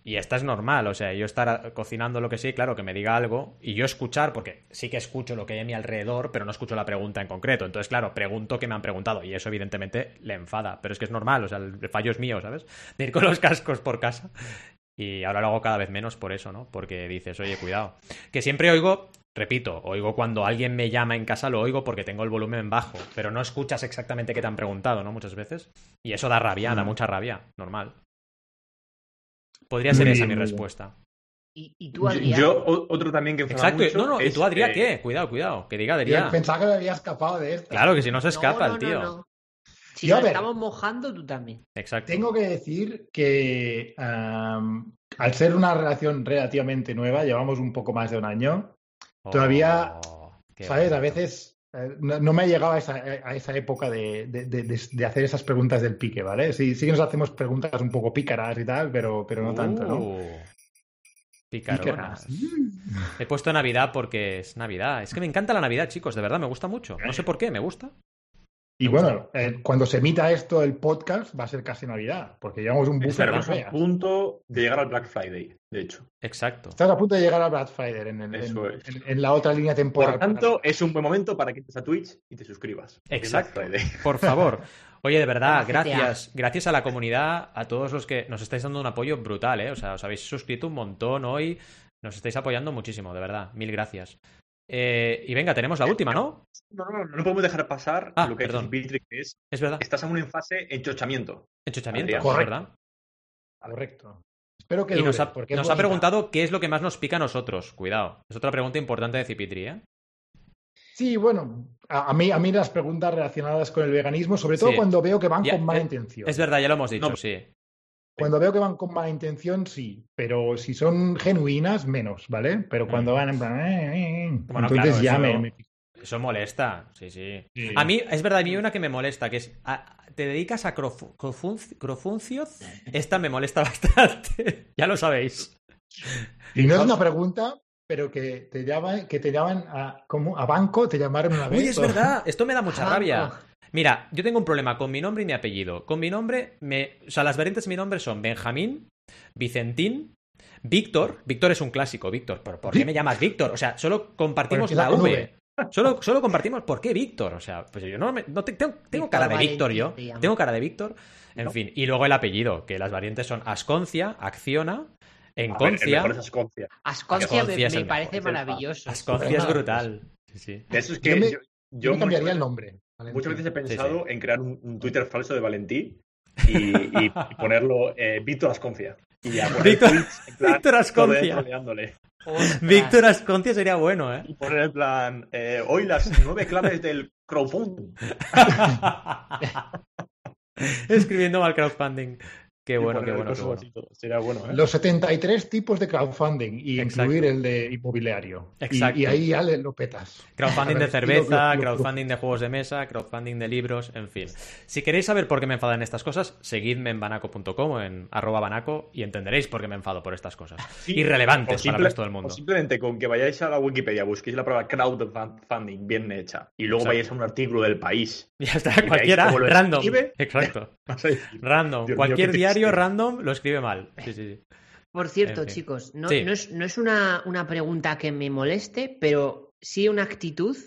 Y esta es normal, o sea, yo estar cocinando lo que sí, claro, que me diga algo, y yo escuchar, porque sí que escucho lo que hay a mi alrededor, pero no escucho la pregunta en concreto. Entonces, claro, pregunto que me han preguntado, y eso evidentemente le enfada, pero es que es normal, o sea, el fallo es mío, ¿sabes? De ir con los cascos por casa. Y ahora lo hago cada vez menos por eso, ¿no? Porque dices, oye, cuidado. Que siempre oigo, repito, oigo cuando alguien me llama en casa, lo oigo porque tengo el volumen bajo, pero no escuchas exactamente qué te han preguntado, ¿no? Muchas veces. Y eso da rabia, da Mm. mucha rabia, normal. Podría ser Muy esa bien, mi respuesta. Y, y tú, Adrián, Yo, otro también que Exacto. mucho No, no, ¿y tú, Adrián, eh, qué? Cuidado, cuidado. Que diga Adrián. pensaba que me había escapado de esto. Claro que si no se escapa No, el tío. no, no. Si Yo, nos ver. estamos mojando, tú también. Exacto. Tengo que decir que al ser una relación relativamente nueva, llevamos un poco más de un año, todavía, Oh, ¿sabes? A veces Eh, no, no me ha llegado a esa, a esa época de, de- de- de- de hacer esas preguntas del pique, ¿vale? Sí, sí que nos hacemos preguntas un poco pícaras y tal, pero, pero no tanto, ¿no? Uh, Picaronas. Pícaras. He puesto Navidad porque es Navidad. Es que me encanta la Navidad, chicos, de verdad, me gusta mucho. No sé por qué, me gusta. Y bueno, eh, cuando se emita esto, el podcast, va a ser casi Navidad, porque llevamos un buffer que Estaremos a punto de llegar al Black Friday, de hecho. Exacto. Estás a punto de llegar a Black Friday en, el- en- Eso es. en- en la otra línea temporal. Por tanto, es un buen momento para que entres a Twitch y te suscribas. Exacto. Por favor. Oye, de verdad, gracias. Gracias a la comunidad, a todos los que nos estáis dando un apoyo brutal, ¿eh? O sea, os habéis suscrito un montón hoy. Nos estáis apoyando muchísimo, de verdad. Mil gracias. Eh, y venga, tenemos la última, ¿no? No, no, no, no podemos dejar pasar Ah, lo que perdón. que es Es verdad. estás aún en fase enchochamiento. Enchuchamiento, Adrián. es Correcto. verdad. Correcto. Espero que Y nos ha, porque es nos ha bonita. preguntado qué es lo que más nos pica a nosotros. Cuidado. Es otra pregunta importante de Cipitri, ¿eh? Sí, bueno, a, a mí, a mí las preguntas relacionadas con el veganismo, sobre todo Sí. cuando veo que van Ya, con mala eh, intención. Es verdad, ya lo hemos dicho, No. sí. Cuando veo que van con mala intención, sí, pero si son genuinas, menos, ¿vale? Pero cuando van en plan... eh, eh, eh, Bueno, entonces claro, ya eso- me, Eso molesta, sí, sí. Sí. A mí, es verdad, a mí hay una que me molesta, que es, a- ¿te dedicas a crofu- crofun- crofuncios? Esta me molesta bastante, ya lo sabéis. Y no es una pregunta, pero que te llaman, que te llaman a, ¿cómo? a banco, te llamaron una vez. Uy, es verdad, esto me da mucha Ah, rabia. Mira, yo tengo un problema con mi nombre y mi apellido. Con mi nombre, me... o sea, las variantes de mi nombre son Benjamín, Vicentín, Víctor. Víctor es un clásico, Víctor. ¿Pero por qué me llamas Víctor? O sea, solo compartimos la V. Solo, solo compartimos por qué Víctor. O sea, pues yo no, me- no te- tengo, tengo Víctor cara de Víctor yo. Tengo cara de Víctor. En fin, y luego el apellido, que las variantes son Asconcia, Acciona, A ver, el Enconcia. mejor es Asconcia. Asconcia Asconcia me, es me el parece mejor, maravilloso. Asconcia es brutal. Sí, sí. De eso es Yo que me- yo, Yo yo me cambiaría el nombre. Valentín. muchas veces he Sí, pensado en crear un, un Twitter falso de Valentí y, ponerlo eh, Víctor Asconcia. Y a poner Víctor- tweets en plan, Víctor Asconcia. Víctor Asconcia sería bueno, ¿eh? Y poner en plan, eh, hoy las nueve claves del crowdfunding. Escribiendo mal crowdfunding. Qué bueno, qué bueno, qué bueno. Sería bueno, ¿eh? Los 73 tipos de crowdfunding y Exacto. incluir el de inmobiliario. Exacto. Y, ahí ya le- lo petas. Crowdfunding de cerveza, lo- lo- lo- crowdfunding de juegos de mesa, crowdfunding de libros, en fin. Si queréis saber por qué me enfadan estas cosas, seguidme en banaco.com en arroba banaco y entenderéis por qué me enfado por estas cosas. Sí, Irrelevantes o para simple- el resto del mundo. O simplemente con que vayáis a la Wikipedia, busquéis la palabra crowdfunding bien hecha y luego Exacto. vayáis a un artículo del país. Ya está, cualquiera, random. Exacto. Random. Dios Cualquier diario triste. random lo escribe mal. Sí, sí, sí. Por cierto, En fin. chicos, no, Sí. no es, no es una, una pregunta que me moleste, pero sí una actitud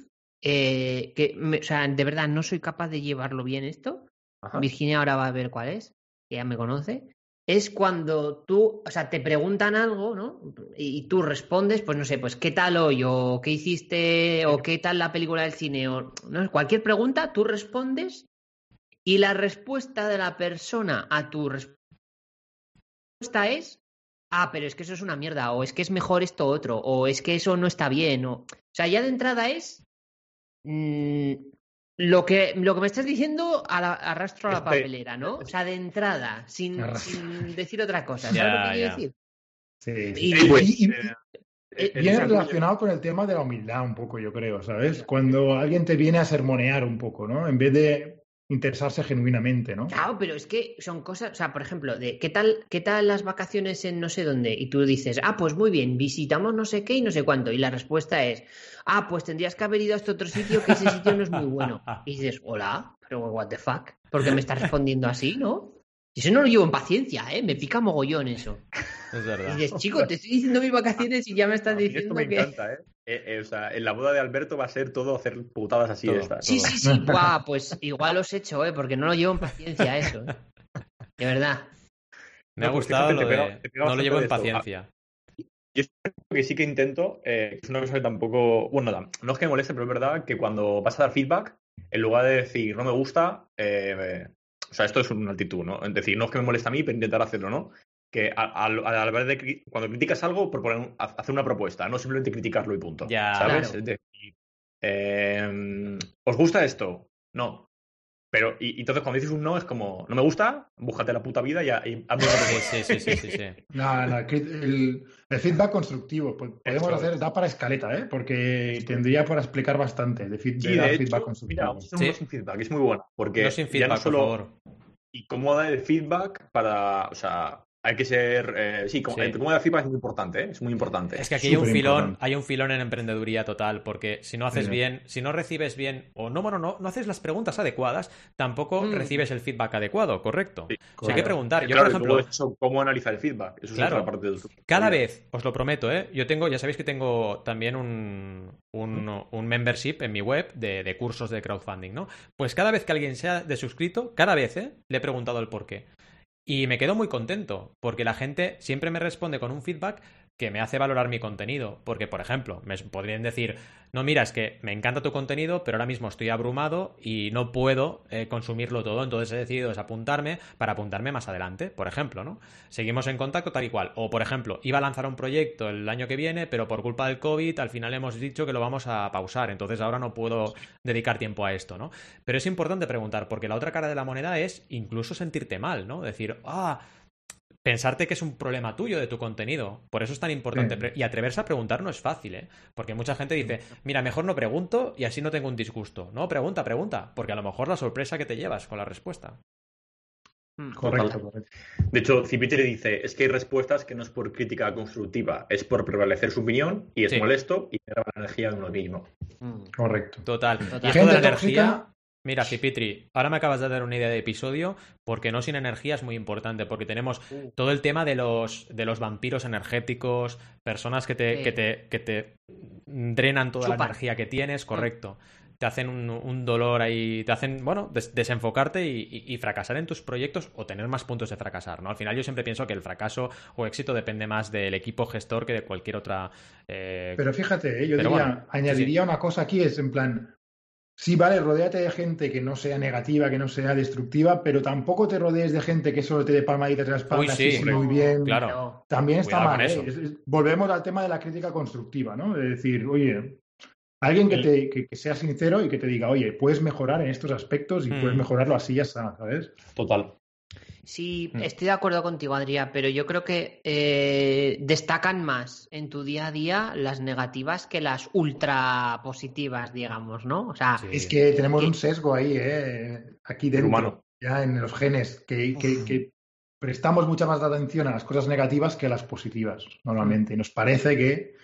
eh, que, me- o sea, de verdad no soy capaz de llevarlo bien esto. Ajá. Virginia ahora va a ver cuál es, que ya me conoce. Es cuando tú, o sea, te preguntan algo, ¿no? Y tú respondes, pues no sé, pues qué tal hoy, o qué hiciste, o qué tal la película del cine, o ¿no? cualquier pregunta, tú respondes y la respuesta de la persona a tu respuesta es, ah, pero es que eso es una mierda, o es que es mejor esto otro, o es que eso no está bien, o, o sea, ya de entrada es mm, lo que lo que me estás diciendo a la- arrastro a la Este- papelera, ¿no? O sea, de entrada, sin, decir otra cosa, ¿sabes Ya, lo que quiero ya. decir? Sí, Y- pues, Y- y- eh, eh, el Viene relacionado con el tema de la humildad un poco, yo creo, ¿sabes? Cuando alguien te viene a sermonear un poco, ¿no? En vez de interesarse genuinamente, ¿no? Claro, pero es que son cosas, o sea, por ejemplo, de qué tal, qué tal las vacaciones en no sé dónde, y tú dices, ah, pues muy bien, visitamos no sé qué y no sé cuánto, y la respuesta es, ah, pues tendrías que haber ido a este otro sitio, que ese sitio no es muy bueno. Y dices, hola, pero what the fuck, ¿por qué me estás respondiendo así, no? Y eso no lo llevo en paciencia, ¿eh? Me pica mogollón eso. Es Y verdad. dices, chico, te estoy diciendo mis vacaciones y ya me estás mí esto diciendo me que... encanta, ¿eh? Eh, eh, O sea, en la boda de Alberto va a ser todo hacer putadas así Todo. de estas. Sí, todo. sí, sí, buah, pues igual he hecho, ¿eh? Porque no lo llevo en paciencia eso, ¿eh? De verdad. Me ha No, pues gustado fíjate, lo te de... pega- te pega No lo llevo en paciencia. Yo es algo que sí que intento, eh, es una cosa que tampoco, bueno, no, no es que me moleste, pero es verdad que cuando vas a dar feedback, en lugar de decir no me gusta, eh, eh, o sea, esto es una actitud, ¿no? Es decir, no es que me moleste a mí, pero intentar hacerlo, ¿no? Que a, a, a la vez de cuando criticas algo, ha- hacer una propuesta, no simplemente criticarlo y punto. Ya. ¿Sabes? Claro. Es decir, eh, ¿os gusta esto? No. Pero, y, y entonces cuando dices un no, es como, no me gusta, búscate la puta vida y, y hazme Sí, sí, sí, sí, sí. No, no, el, el feedback constructivo, pues, podemos Eso hacer, da para escaleta, ¿eh? porque tendría para explicar bastante de, feed- Sí, de feedback constructivo. mira, vamos a hacer Sí. uno sin feedback, es muy bueno. Porque No sin ya feedback, no solo, por favor. y cómo dar el feedback para, o sea, hay que ser, eh, sí, como, Sí. el dar feedback es muy importante, ¿eh? es muy importante. Es que aquí hay un filón, hay un filón en emprendeduría total, porque si no haces Sí. bien, si no recibes bien, o no, bueno, no, no haces las preguntas adecuadas, tampoco Mm. recibes el feedback adecuado, correcto. Sí, O sea, hay que preguntar. Yo, Claro, por ejemplo, eso, cómo analizar el feedback, eso Claro. es otra parte del. Cada vez, os lo prometo, ¿eh? Yo tengo, ya sabéis que tengo también un, un, un membership en mi web de, de cursos de crowdfunding, ¿no? Pues cada vez que alguien sea de suscrito, cada vez, ¿eh? Le he preguntado el por qué. Y me quedo muy contento, porque la gente siempre me responde con un feedback que me hace valorar mi contenido. Porque, por ejemplo, me podrían decir, no, mira, es que me encanta tu contenido, pero ahora mismo estoy abrumado y no puedo eh, consumirlo todo, entonces he decidido desapuntarme para apuntarme más adelante, por ejemplo, ¿no? Seguimos en contacto tal y cual. O, por ejemplo, iba a lanzar un proyecto el año que viene, pero por culpa del COVID al final hemos dicho que lo vamos a pausar, entonces ahora no puedo dedicar tiempo a esto, ¿no? Pero es importante preguntar, porque la otra cara de la moneda es incluso sentirte mal, ¿no? Decir, ah, pensarte que es un problema tuyo de tu contenido. Por eso es tan importante. Sí. Y atreverse a preguntar no es fácil, ¿eh? Porque mucha gente dice, mira, mejor no pregunto y así no tengo un disgusto. No, pregunta, pregunta, porque a lo mejor la sorpresa que te llevas con la respuesta. Mm. Correcto. De hecho, Cipitri dice, es que hay respuestas que no es por crítica constructiva, es por prevalecer su opinión y es Sí. molesto y genera la energía en uno mismo. Mm. correcto. Total. Total. Y esto de la energía... Mira, Cipitri, ahora me acabas de dar una idea de episodio, porque no sin energía es muy importante, porque tenemos Uh. todo el tema de los, de los vampiros energéticos, personas que te, Sí. que te, que te drenan toda la energía que tienes, correcto. Te hacen un, un dolor ahí, te hacen, bueno, des- desenfocarte y, y- y fracasar en tus proyectos o tener más puntos de fracasar, ¿no? Al final yo siempre pienso que el fracaso o éxito depende más del equipo gestor que de cualquier otra... eh, Pero fíjate, ¿eh? yo Pero diría, bueno, sí, añadiría una cosa aquí, es en plan, sí, vale, rodéate de gente que no sea negativa, que no sea destructiva, pero tampoco te rodees de gente que solo te dé palmaditas en la espalda, Uy, sí, muy bien. claro. También está Cuidado mal, ¿eh? Es- es- volvemos al tema de la crítica constructiva, ¿no? De decir, oye, alguien que, te, que, que sea sincero y que te diga, oye, puedes mejorar en estos aspectos y Mm. puedes mejorarlo así, ya está, ¿sabes? Total. Sí, Mm. estoy de acuerdo contigo, Adrián, pero yo creo que eh, destacan más en tu día a día las negativas que las ultra positivas, digamos, ¿no? O sea, Sí. Es que tenemos un sesgo ahí, ¿eh? Aquí dentro, humano. ya en los genes, que, que- prestamos mucha más atención a las cosas negativas que a las positivas, normalmente. Y nos parece que...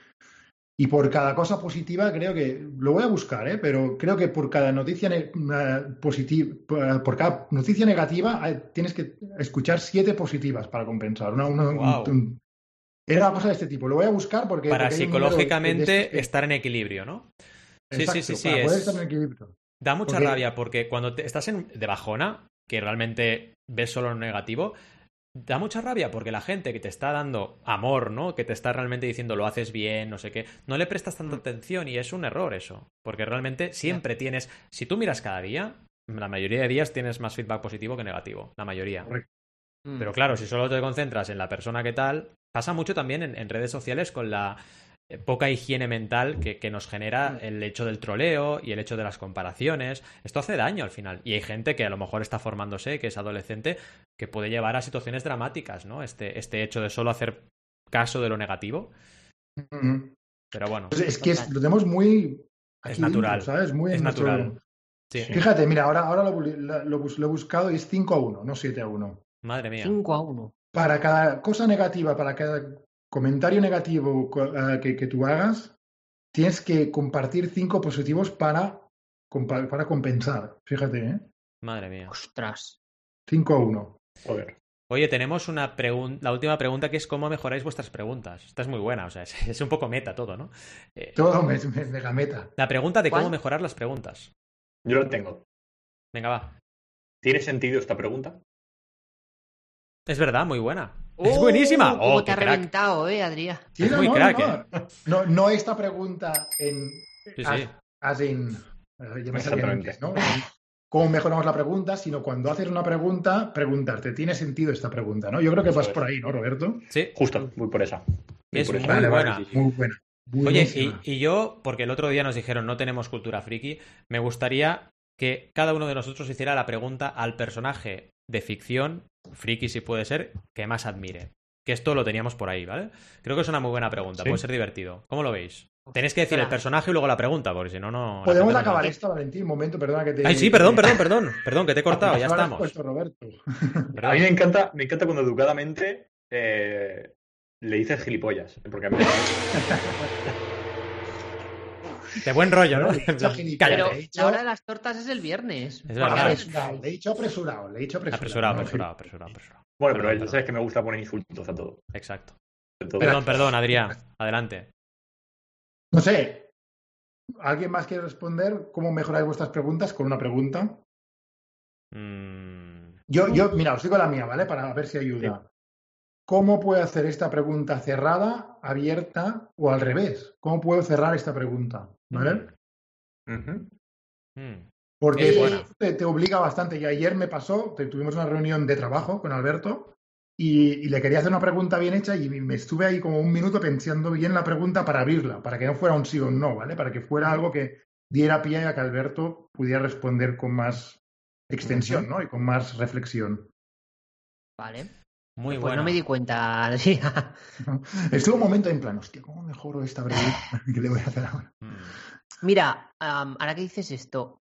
Y por cada cosa positiva, creo que... Lo voy a buscar, ¿eh? Pero creo que por cada noticia positiva, por cada noticia negativa, eh, tienes que escuchar siete positivas para compensar. Una- una- un- Guau. un- era una cosa de este tipo. Lo voy a buscar porque... para porque de- de psicológicamente estos que- estar en equilibrio, ¿no? Sí, Exacto, sí, sí, sí. para poder estar en equilibrio. Da mucha Porque- rabia porque cuando te- estás en, de bajona, que realmente ves solo lo negativo, da mucha rabia porque la gente que te está dando amor, ¿no? Que te está realmente diciendo lo haces bien, no sé qué, no le prestas tanta Mm. atención y es un error eso. Porque realmente siempre tienes, si tú miras cada día, la mayoría de días tienes más feedback positivo que negativo, la mayoría. Correcto. mm, Pero claro, si solo te concentras en la persona que tal, pasa mucho también en, en redes sociales con la poca higiene mental que, que nos genera Mm. el hecho del troleo y el hecho de las comparaciones. Esto hace daño al final. Y hay gente que a lo mejor está formándose, que es adolescente, que puede llevar a situaciones dramáticas, ¿no? Este, este hecho de solo hacer caso de lo negativo. Ujú. Pero bueno, Pues es que es- lo tenemos muy. Es aquí natural. dentro, ¿sabes? Muy Es natural. sí. Fíjate, mira, ahora, ahora lo, lo- lo he buscado y es 5 a 1, no 7 a 1. Madre mía. 5 a 1. Para cada cosa negativa, para cada comentario negativo eh, que, que tú hagas, tienes que compartir 5 positivos para, para compensar. Fíjate, ¿eh? Madre mía. Ostras. 5 a 1. Joder. Oye, tenemos una pregunta, la última pregunta que es cómo mejoráis vuestras preguntas. Esta es muy buena, o sea, es, es un poco meta todo, ¿no? Eh, Todo me, me- mega meta. la pregunta de cómo mejorar las preguntas. Yo lo tengo. Venga, va. ¿Tiene sentido esta pregunta? Es verdad, muy buena. Es ¡Oh! buenísima. ¿Cómo Oh, te ha crack. reventado, eh, Adrián? Sí, Es no, muy no, crack, no, no, no esta pregunta en. Sí, as- sí. as in- eh, ya me salía en Exactamente. inglés, ¿no? Cómo mejoramos la pregunta, sino cuando haces una pregunta, preguntarte, ¿tiene sentido esta pregunta? ¿no? Yo creo que Eso vas es. por ahí, ¿no, Roberto? Sí. Justo, voy por esa. Voy Es por esa. muy Vale, buena. Muy buena. Oye, y, y yo, porque el otro día nos dijeron no tenemos cultura friki, me gustaría que cada uno de nosotros hiciera la pregunta al personaje de ficción, friki si puede ser, que más admire. Que esto lo teníamos por ahí, ¿vale? Creo que es una muy buena pregunta, Sí. puede ser divertido. ¿Cómo lo veis? Tenéis que decir el personaje y luego la pregunta, porque si no, no. Podemos gente no- acabar esto, Valentín. Un momento, perdona que te. Ay, sí, perdón, perdón, perdón. Perdón, que te he cortado, ya estamos. Roberto. A mí me encanta, me encanta cuando educadamente eh, le dices gilipollas. Porque a mí De buen rollo, ¿no? Pero la hora de las tortas es el viernes. Es. Apresurado, Le he dicho apresurado, le he dicho apresurado. Apresurado, apresurado, apresurado, apresurado. Bueno, pero ya perdón. sabes que me gusta poner insultos a todo. Exacto. Perdón, perdón, Adrián. Adelante. No sé. ¿Alguien más quiere responder cómo mejoráis vuestras preguntas con una pregunta? Mm, Yo, yo, mira, os digo la mía, ¿vale? Para ver si ayuda. ¿Cómo puedo hacer esta pregunta cerrada, abierta o al revés? ¿Cómo puedo cerrar esta pregunta? ¿Vale? Ujú. mm. Porque te, te obliga bastante. Y ayer me pasó, te- tuvimos una reunión de trabajo con Alberto y, y le quería hacer una pregunta bien hecha y me estuve ahí como un minuto pensando bien la pregunta para abrirla, para que no fuera un sí o un no, ¿vale? Para que fuera algo que diera pie a que Alberto pudiera responder con más extensión, ¿no? Y con más reflexión. Vale. Muy Pues bueno. no me di cuenta. Sí. Estuvo un momento en plan, hostia, ¿cómo mejoro esta pregunta que le voy a hacer ahora? Mm. Mira, ahora que dices esto,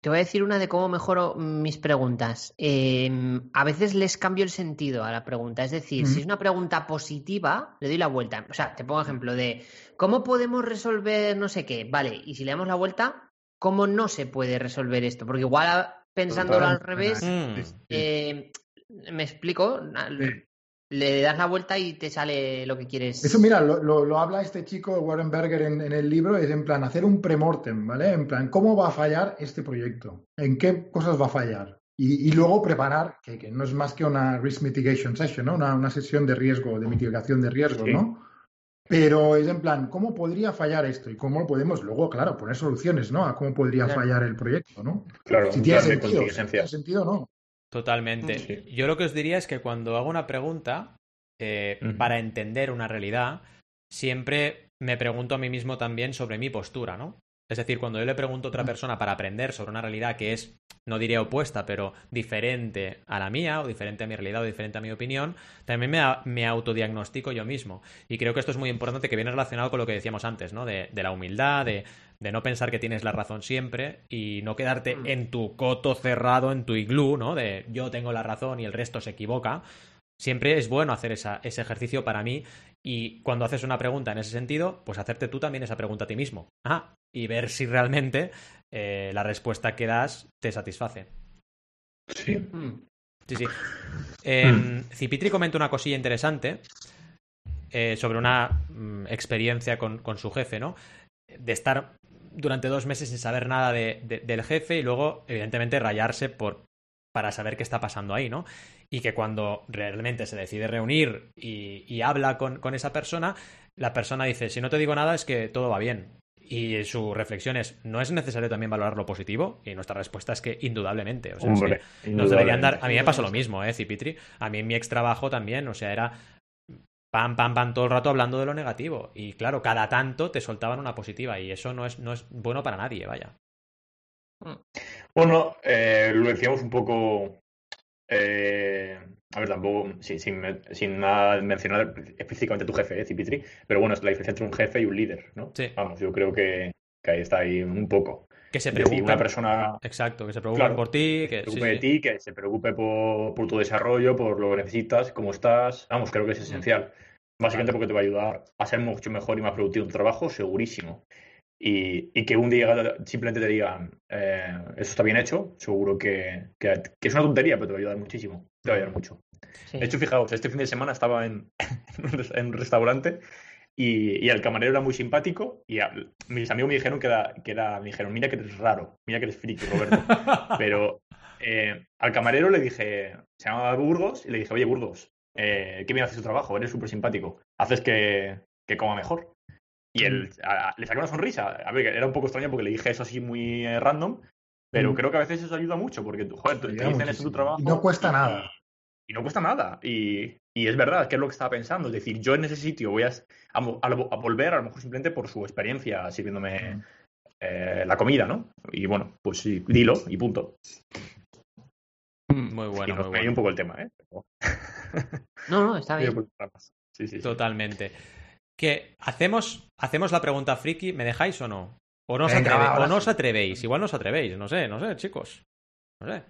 te voy a decir una de cómo mejoro mis preguntas. Em, a veces les cambio el sentido a la pregunta. Es decir, si es una pregunta positiva, le doy la vuelta. O sea, te pongo ejemplo de ¿cómo podemos resolver no sé qué? Vale, y si le damos la vuelta, ¿cómo no se puede resolver esto? Porque igual a- pensándolo al revés, Mm. eh, me explico, Sí. le das la vuelta y te sale lo que quieres. Eso, mira, lo, lo- lo habla este chico, Warren Berger, en, en el libro, es en plan hacer un premortem, ¿vale? En plan, ¿cómo va a fallar este proyecto? ¿En qué cosas va a fallar? Y, y luego preparar, que, que no es más que una risk mitigation session, ¿no? Una, una sesión de riesgo, de mitigación de riesgo, Sí. ¿no? Pero es en plan, ¿cómo podría fallar esto? Y cómo podemos luego, claro, poner soluciones, ¿no? A cómo podría Claro. fallar el proyecto, ¿no? Claro, Si tiene sentido, si tiene sentido, no. Totalmente. Sí. Yo lo que os diría es que cuando hago una pregunta, eh, para entender una realidad, siempre me pregunto a mí mismo también sobre mi postura, ¿no? Es decir, cuando yo le pregunto a otra persona para aprender sobre una realidad que es, no diría opuesta, pero diferente a la mía, o diferente a mi realidad, o diferente a mi opinión, también me, me autodiagnostico yo mismo. Y creo que esto es muy importante, que viene relacionado con lo que decíamos antes, ¿no? De, de la humildad, de, de no pensar que tienes la razón siempre y no quedarte Mm. en tu coto cerrado, en tu iglú, ¿no? De yo tengo la razón y el resto se equivoca. Siempre es bueno hacer esa- ese ejercicio para mí y cuando haces una pregunta en ese sentido, pues hacerte tú también esa pregunta a ti mismo. Ah, y ver si realmente eh, la respuesta que das te satisface. Sí. Mm. Sí, sí. Eh, Cipitri comenta una cosilla interesante eh, sobre una mm, experiencia con, con su jefe, ¿no? De estar durante dos meses sin saber nada de- de- del jefe y luego, evidentemente, rayarse por, para saber qué está pasando ahí, ¿no? Y que cuando realmente se decide reunir y, y habla con, con esa persona, la persona dice, si no te digo nada es que todo va bien. Y su reflexión es, ¿no es necesario también valorar lo positivo? Y nuestra respuesta es que indudablemente. O sea, es que Hombre, nos deberían dar. A mí me pasó lo mismo, ¿eh, Cipitri? A mí en mi ex trabajo también, o sea, era pam, pam, pam, todo el rato hablando de lo negativo. Y claro, cada tanto te soltaban una positiva y eso no es, no es bueno para nadie, vaya. Bueno, eh, lo decíamos un poco. eh, a ver, tampoco, sin, sin nada mencionar específicamente a tu jefe, eh, Cipitri, pero bueno, es la diferencia entre un jefe y un líder, ¿no? Sí. Vamos, yo creo que, que ahí está ahí un poco. Que se preocupen. una persona Exacto, que se preocupen Claro, por ti. Que, se sí, preocupe de sí. ti, que se preocupe por, por tu desarrollo, por lo que necesitas, cómo estás. Vamos, creo que es esencial. Básicamente porque te va a ayudar a ser mucho mejor y más productivo en tu trabajo, segurísimo. Y, y que un día simplemente te digan, eh, eso está bien hecho, seguro que, que, que es una tontería, pero te va a ayudar muchísimo. Te va a ayudar mucho. Sí. De hecho, fijaos, este fin de semana estaba en, en un restaurante y, y el camarero era muy simpático y a- mis amigos me dijeron que era, que era, me dijeron, mira que eres raro, mira que eres friki, Roberto. Pero eh, al camarero le dije, se llamaba Burgos, y le dije, oye, Burgos, eh, qué bien haces tu trabajo, eres súper simpático, haces que, que coma mejor. Y él a- a- le sacó una sonrisa. A ver, era un poco extraño porque le dije eso así muy eh, random, pero Mm. creo que a veces eso ayuda mucho porque, joder, te, te dicen eso en tu trabajo. Y no cuesta y- nada. y no cuesta nada. Y, y es verdad, que es lo que estaba pensando. Es decir, yo en ese sitio voy a, volver, a lo mejor simplemente por su experiencia sirviéndome eh, la comida, ¿no? Y bueno, pues sí, dilo y punto. Muy y bueno, nos muy bueno. un poco el tema, ¿eh? No, no, está bien. Sí, sí, sí. Totalmente. Que hacemos, hacemos la pregunta friki, ¿me dejáis o no? O no os, Venga, atreve- o no os atrevéis, igual no os atrevéis, no sé, no sé, chicos. No sé.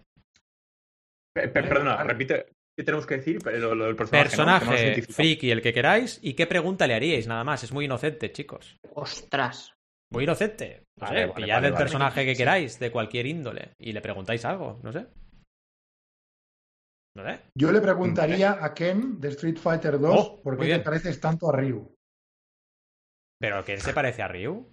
Pe- pe- Perdona, repite. ¿Qué tenemos que decir? Lo, lo del personaje. Personaje friki, el que queráis, y qué pregunta le haríais, nada más. Es muy inocente, chicos. Ostras. Muy inocente. No Vale, sé, vale, pillad vale, el vale. personaje que Sí. queráis, de cualquier índole, y le preguntáis algo, no sé. Yo le preguntaría a Ken de Street Fighter 2 Oh, por qué te pareces tanto a Ryu. ¿Pero quién se parece a Ryu?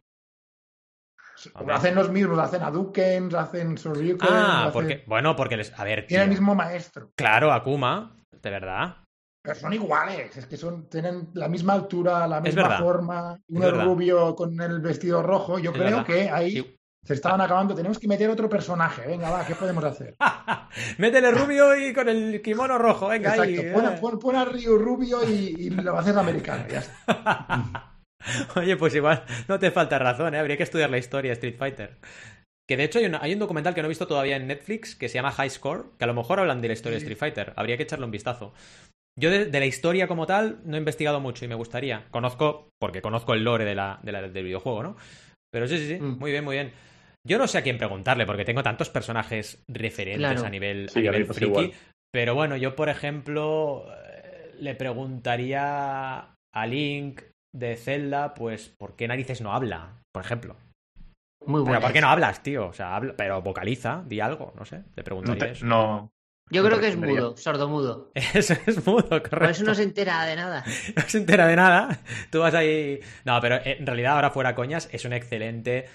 Hombre. Hacen los mismos, hacen Hadouken, hacen Shoryuken, Ah, hacen- porque. Bueno, porque les. A ver, tienen el mismo maestro. Claro, Akuma, de verdad. Pero son iguales, es que son, tienen la misma altura, la misma forma. Uno Es es verdad. rubio con el vestido rojo. Yo Es creo verdad. que ahí se estaban acabando. Tenemos que meter otro personaje. Venga, va, ¿qué podemos hacer? Métele rubio y con el kimono rojo, venga ahí. Pon, eh. pon- pon a Ryu rubio y, y lo haces americano. Ya está. Oye, pues igual no te falta razón, ¿eh? Habría que estudiar la historia de Street Fighter. Que de hecho hay, una- hay un documental que no he visto todavía en Netflix que se llama High Score, que a lo mejor hablan de la historia de. Street Fighter. Habría que echarle un vistazo. Yo de, de la historia como tal no he investigado mucho y me gustaría. Conozco, porque conozco el lore de la, de la- del videojuego, ¿no? Pero sí, sí, sí. Mm. Muy bien, muy bien. Yo no sé a quién preguntarle, porque tengo tantos personajes referentes Claro. a nivel, Sí, a nivel friki. igual. Pero bueno, yo, por ejemplo, eh, le preguntaría a Link de Zelda, pues, ¿por qué narices no habla? Por ejemplo. Muy bueno. ¿por qué no hablas, tío? O sea, habla, pero vocaliza, di algo, no sé. Le No, preguntaría te- eso. no, Yo no creo te que es mudo, sordomudo. Eso es mudo, correcto. Por eso no se entera de nada. no se entera de nada. Tú vas ahí. No, pero eh, en realidad, ahora fuera coñas, es un excelente.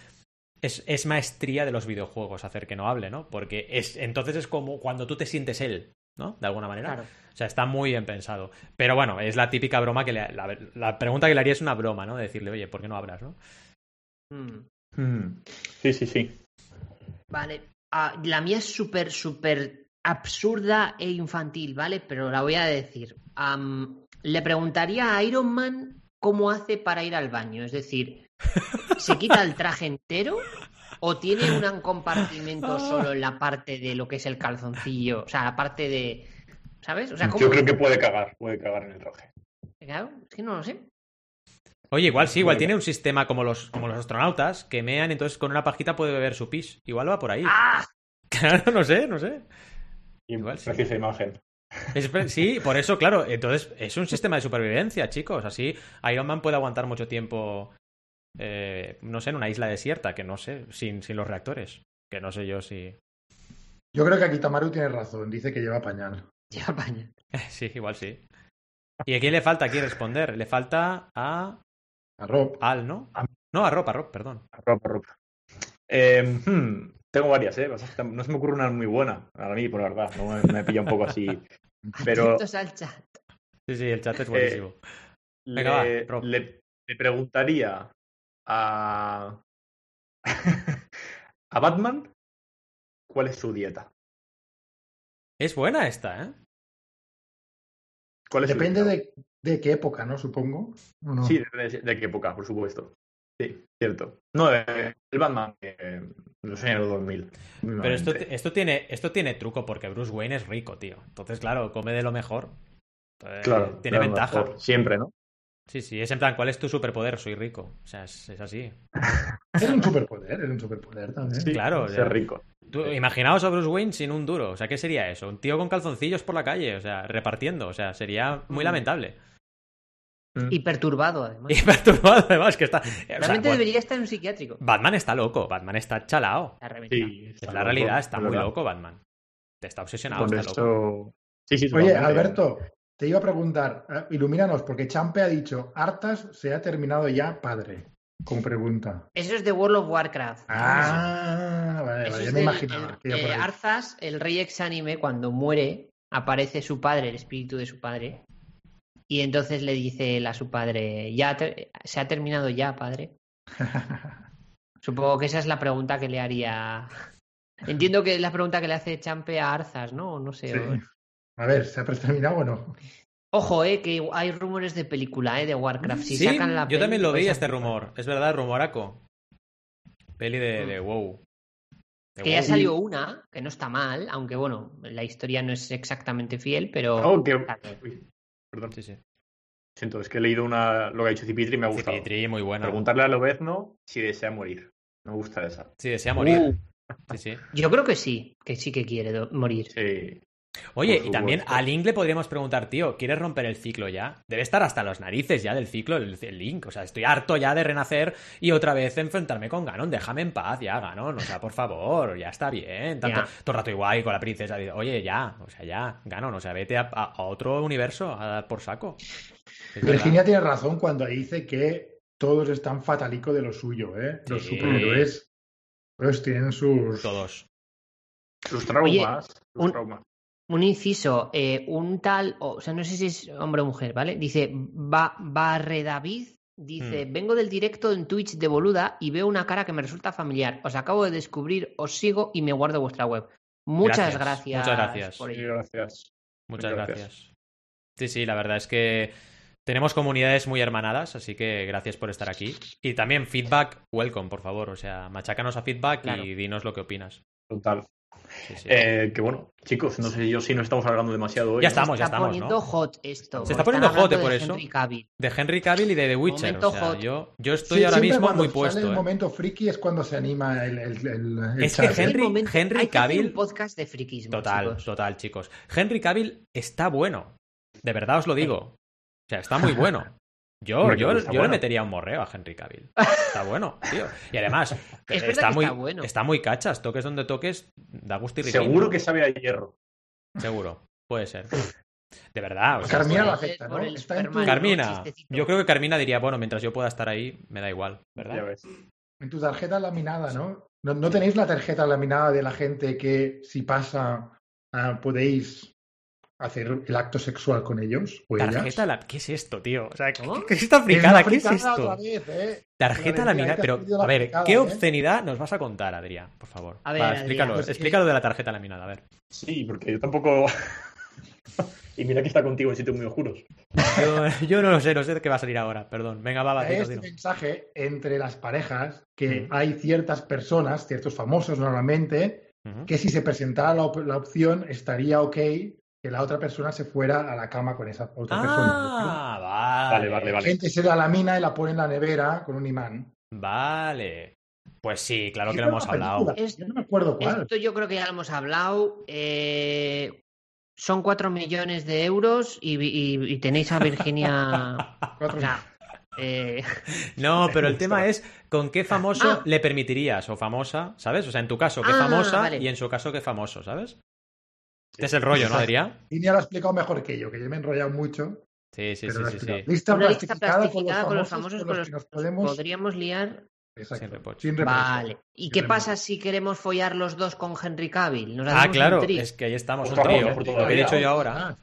Es, es maestría de los videojuegos hacer que no hable, ¿no? Porque es, entonces es como cuando tú te sientes él, ¿no? De alguna manera. Claro. O sea, está muy bien pensado. Pero bueno, es la típica broma que le. La, la pregunta que le haría es una broma, ¿no? De decirle, oye, ¿por qué no hablas, no? Mm. Mm. Sí, sí, sí. Vale. Ah, la mía es súper, súper absurda e infantil, ¿vale? Pero la voy a decir. Le preguntaría a Iron Man cómo hace para ir al baño. Es decir, ¿se quita el traje entero? ¿O tiene un compartimento solo en la parte de lo que es el calzoncillo? O sea, la parte de. ¿Sabes? O sea, ¿cómo? Yo creo que puede cagar, puede cagar en el traje. Claro, es que no lo sé. Oye, igual sí, igual Bueno. tiene un sistema como los, como los astronautas que mean, entonces con una pajita puede beber su pis. Igual va por ahí. ¡Ah! Claro, no sé, no sé. Igual sí. precisa imagen. Es sí, por eso, claro. Entonces, es un sistema de supervivencia, chicos. Así, Iron Man puede aguantar mucho tiempo, eh, no sé, en una isla desierta, que no sé, sin, sin los reactores. Que no sé yo si. Yo creo que aquí Tamaru tiene razón. Dice que lleva pañal. Lleva baño. Sí, igual sí. ¿Y a quién le falta aquí responder? Le falta a A Rob. Al, ¿no? No, a Rob, a Rob, perdón. Ropa, ropa. Eh, hmm, tengo varias, ¿eh? No se me ocurre una muy buena. A mí, por la verdad. No me, me pilla un poco así. Pero Atentos al chat. Sí, sí, el chat es buenísimo. Venga, va, le, Rob. le- le preguntaría a. a Batman cuál es su dieta. Es buena esta, ¿eh? ¿Cuál es su Depende dieta? de, de qué época, ¿no? Supongo. Sí, de, de- qué época, por supuesto. Sí, cierto. No, eh, el Batman eh, de los años 2000. Pero esto, esto, tiene, esto tiene truco porque Bruce Wayne es rico, tío. Entonces, claro, come de lo mejor. Entonces, Claro, tiene claro, ventaja. mejor, Siempre, ¿no? Sí, sí, es en plan, ¿cuál es tu superpoder? Soy rico. O sea, es, es así. Es un superpoder, es un superpoder también. Sí, claro, Ser ya. rico. Tú, imaginaos a Bruce Wayne sin un duro. O sea, ¿qué sería eso? Un tío con calzoncillos por la calle, o sea, repartiendo. O sea, sería muy Mm. lamentable. Y perturbado, además. Y perturbado, además, que está. o sea, Realmente debería estar en un psiquiátrico. Batman está loco, Batman está chalao. Sí, Es la loco, realidad, está es muy verdad. loco Batman. Está obsesionado, Por está loco. eso. Sí, sí, Oye. Alberto, te iba a preguntar, eh, ilumínanos, porque Champe ha dicho, Artas se ha terminado ya padre, con pregunta. Eso es de World of Warcraft. Ah, vale, Eso vale, ya me imaginaba. el- eh. Arzas, el rey exánime, cuando muere, aparece su padre, el espíritu de su padre, y entonces le dice él a su padre, ya te- se ha terminado ya, padre. Supongo que esa es la pregunta que le haría. Entiendo que es la pregunta que le hace Champe a Arzas, ¿no? No sé. Sí. o- A ver, ¿se ha terminado o no? Ojo, eh, que hay rumores de película, eh, de Warcraft. Si sí, sacan la yo también lo vi vais a este rumor. Es verdad, rumoraco. Peli de, de WoW. De Que ya WoW. salió una, que no está mal, aunque bueno, la historia no es exactamente fiel, pero. Oh, que- Claro. Uy, perdón. Sí, sí. Siento, es que he leído una, lo que ha dicho Cipitri y me ha gustado. Cipitri, muy buena. Preguntarle a Lobezno si desea morir. Me gusta esa. Si desea morir. Uh, Sí, sí. yo creo que sí, que sí que quiere morir. Sí. Oye, y también a Link le podríamos preguntar, tío, ¿quieres romper el ciclo ya? Debe estar hasta los narices ya del ciclo el, el Link. O sea, estoy harto ya de renacer y otra vez enfrentarme con Ganon. Déjame en paz ya, Ganon. O sea, por favor, ya está bien. Tanto, todo el rato igual y con la princesa. dice, Oye, ya, o sea, ya, Ganon. O sea, vete a, a- a otro universo a dar por saco. Es verdad. Virginia tiene razón cuando dice que todos están fatalico de lo suyo, ¿eh? Los Sí. superhéroes pues tienen sus... Todos. Sus traumas. sus un- traumas. Un inciso, eh, un tal, o sea, no sé si es hombre o mujer, ¿vale? Dice, ba Barre David, dice, Hmm. vengo del directo en Twitch de Boluda y veo una cara que me resulta familiar. Os acabo de descubrir, os sigo y me guardo vuestra web. Muchas Gracias, gracias. muchas gracias. por Sí, ello. gracias. Muchas Muchas gracias. gracias. Sí, sí, la verdad es que tenemos comunidades muy hermanadas, así que gracias por estar aquí. Y también feedback, welcome, por favor. O sea, machácanos a feedback Claro. y dinos lo que opinas. Total. Sí, sí. Eh, que bueno, chicos, no sé yo si nos estamos alargando demasiado hoy. Ya ¿no? estamos, Se ya está estamos, poniendo ¿no? hot esto. Se está poniendo hot, hablando eh, por de eso. Henry Cavill. De Henry Cavill y de The Witcher. Momento o sea, hot. yo, yo estoy Sí, ahora mismo muy puesto. el ¿eh? momento friki es cuando se anima el, el, el- el Es que chat, ¿eh? Henry- momento- Henry hay que hacer Cavill- un podcast de frikismo, Total, chicos. total, chicos. Henry Cavill está bueno. De verdad os lo digo. O sea, está muy bueno. Yo, yo, yo le metería un morreo a Henry Cavill. Está bueno, tío. Y además, Es verdad está, muy, está bueno. está muy cachas. Toques donde toques, da gusto y riquín. Seguro que sabe a hierro. Seguro, puede ser. De verdad, o sea, Carmina el- acepta, ¿no? el Está en tu, Superman. Carmina, yo creo que Carmina diría, bueno, mientras yo pueda estar ahí, me da igual, Ya ¿verdad? ves. en tu tarjeta laminada, ¿no? ¿no? no tenéis la tarjeta laminada de la gente que si pasa ah, podéis hacer el acto sexual con ellos o ellas? Tarjeta la... ¿Qué es esto, tío? O sea, ¿qué, es esta Es fricada? ¿Qué es esto? otra vez, ¿eh? Tarjeta laminada. Pero, la a ver, fricada, ¿qué ¿eh? obscenidad nos vas a contar, Adrián? Por favor. A ver, Va, Adrián. explícalo, Pues explícalo de la tarjeta laminada, a ver. Sí, porque yo tampoco. y mira que está contigo en sitios muy oscuros. Yo, yo no lo sé, no sé de qué va a salir ahora, perdón. Venga, va, va, este mensaje entre las parejas que Mm. hay ciertas personas, ciertos famosos normalmente, que si se presentara la, op- la opción estaría ok que la otra persona se fuera a la cama con esa otra persona. Ah, vale. Vale, vale, gente se la lamina y la pone en la nevera con un imán. Vale. Pues sí, claro que ¿Qué lo hemos hablado. película? Es- Yo no me acuerdo cuál. Esto yo creo que ya lo hemos hablado. eh, son 4 millones de euros y, y- y tenéis a Virginia. Cuatro- o sea, eh, No, pero el tema es con qué famoso Ah. le permitirías o famosa, ¿sabes? O sea, en tu caso, qué Ah, famosa vale. y en su caso, qué famoso, ¿sabes? Este es el rollo, ¿no, Adrián? Y ya lo ha explicado mejor que yo, que yo me he enrollado mucho. Sí, sí, sí, sí. Lista una lista plastificada, plastificada con los famosos con los que nos podemos. podríamos liar. Exacto, Sin reproche. sin reproche. Vale. ¿Y Sin qué reproche. pasa si queremos follar los dos con Henry Cavill? Nos Ah, claro, es que ahí estamos, un trío. Lo que he dicho yo Ah, ahora.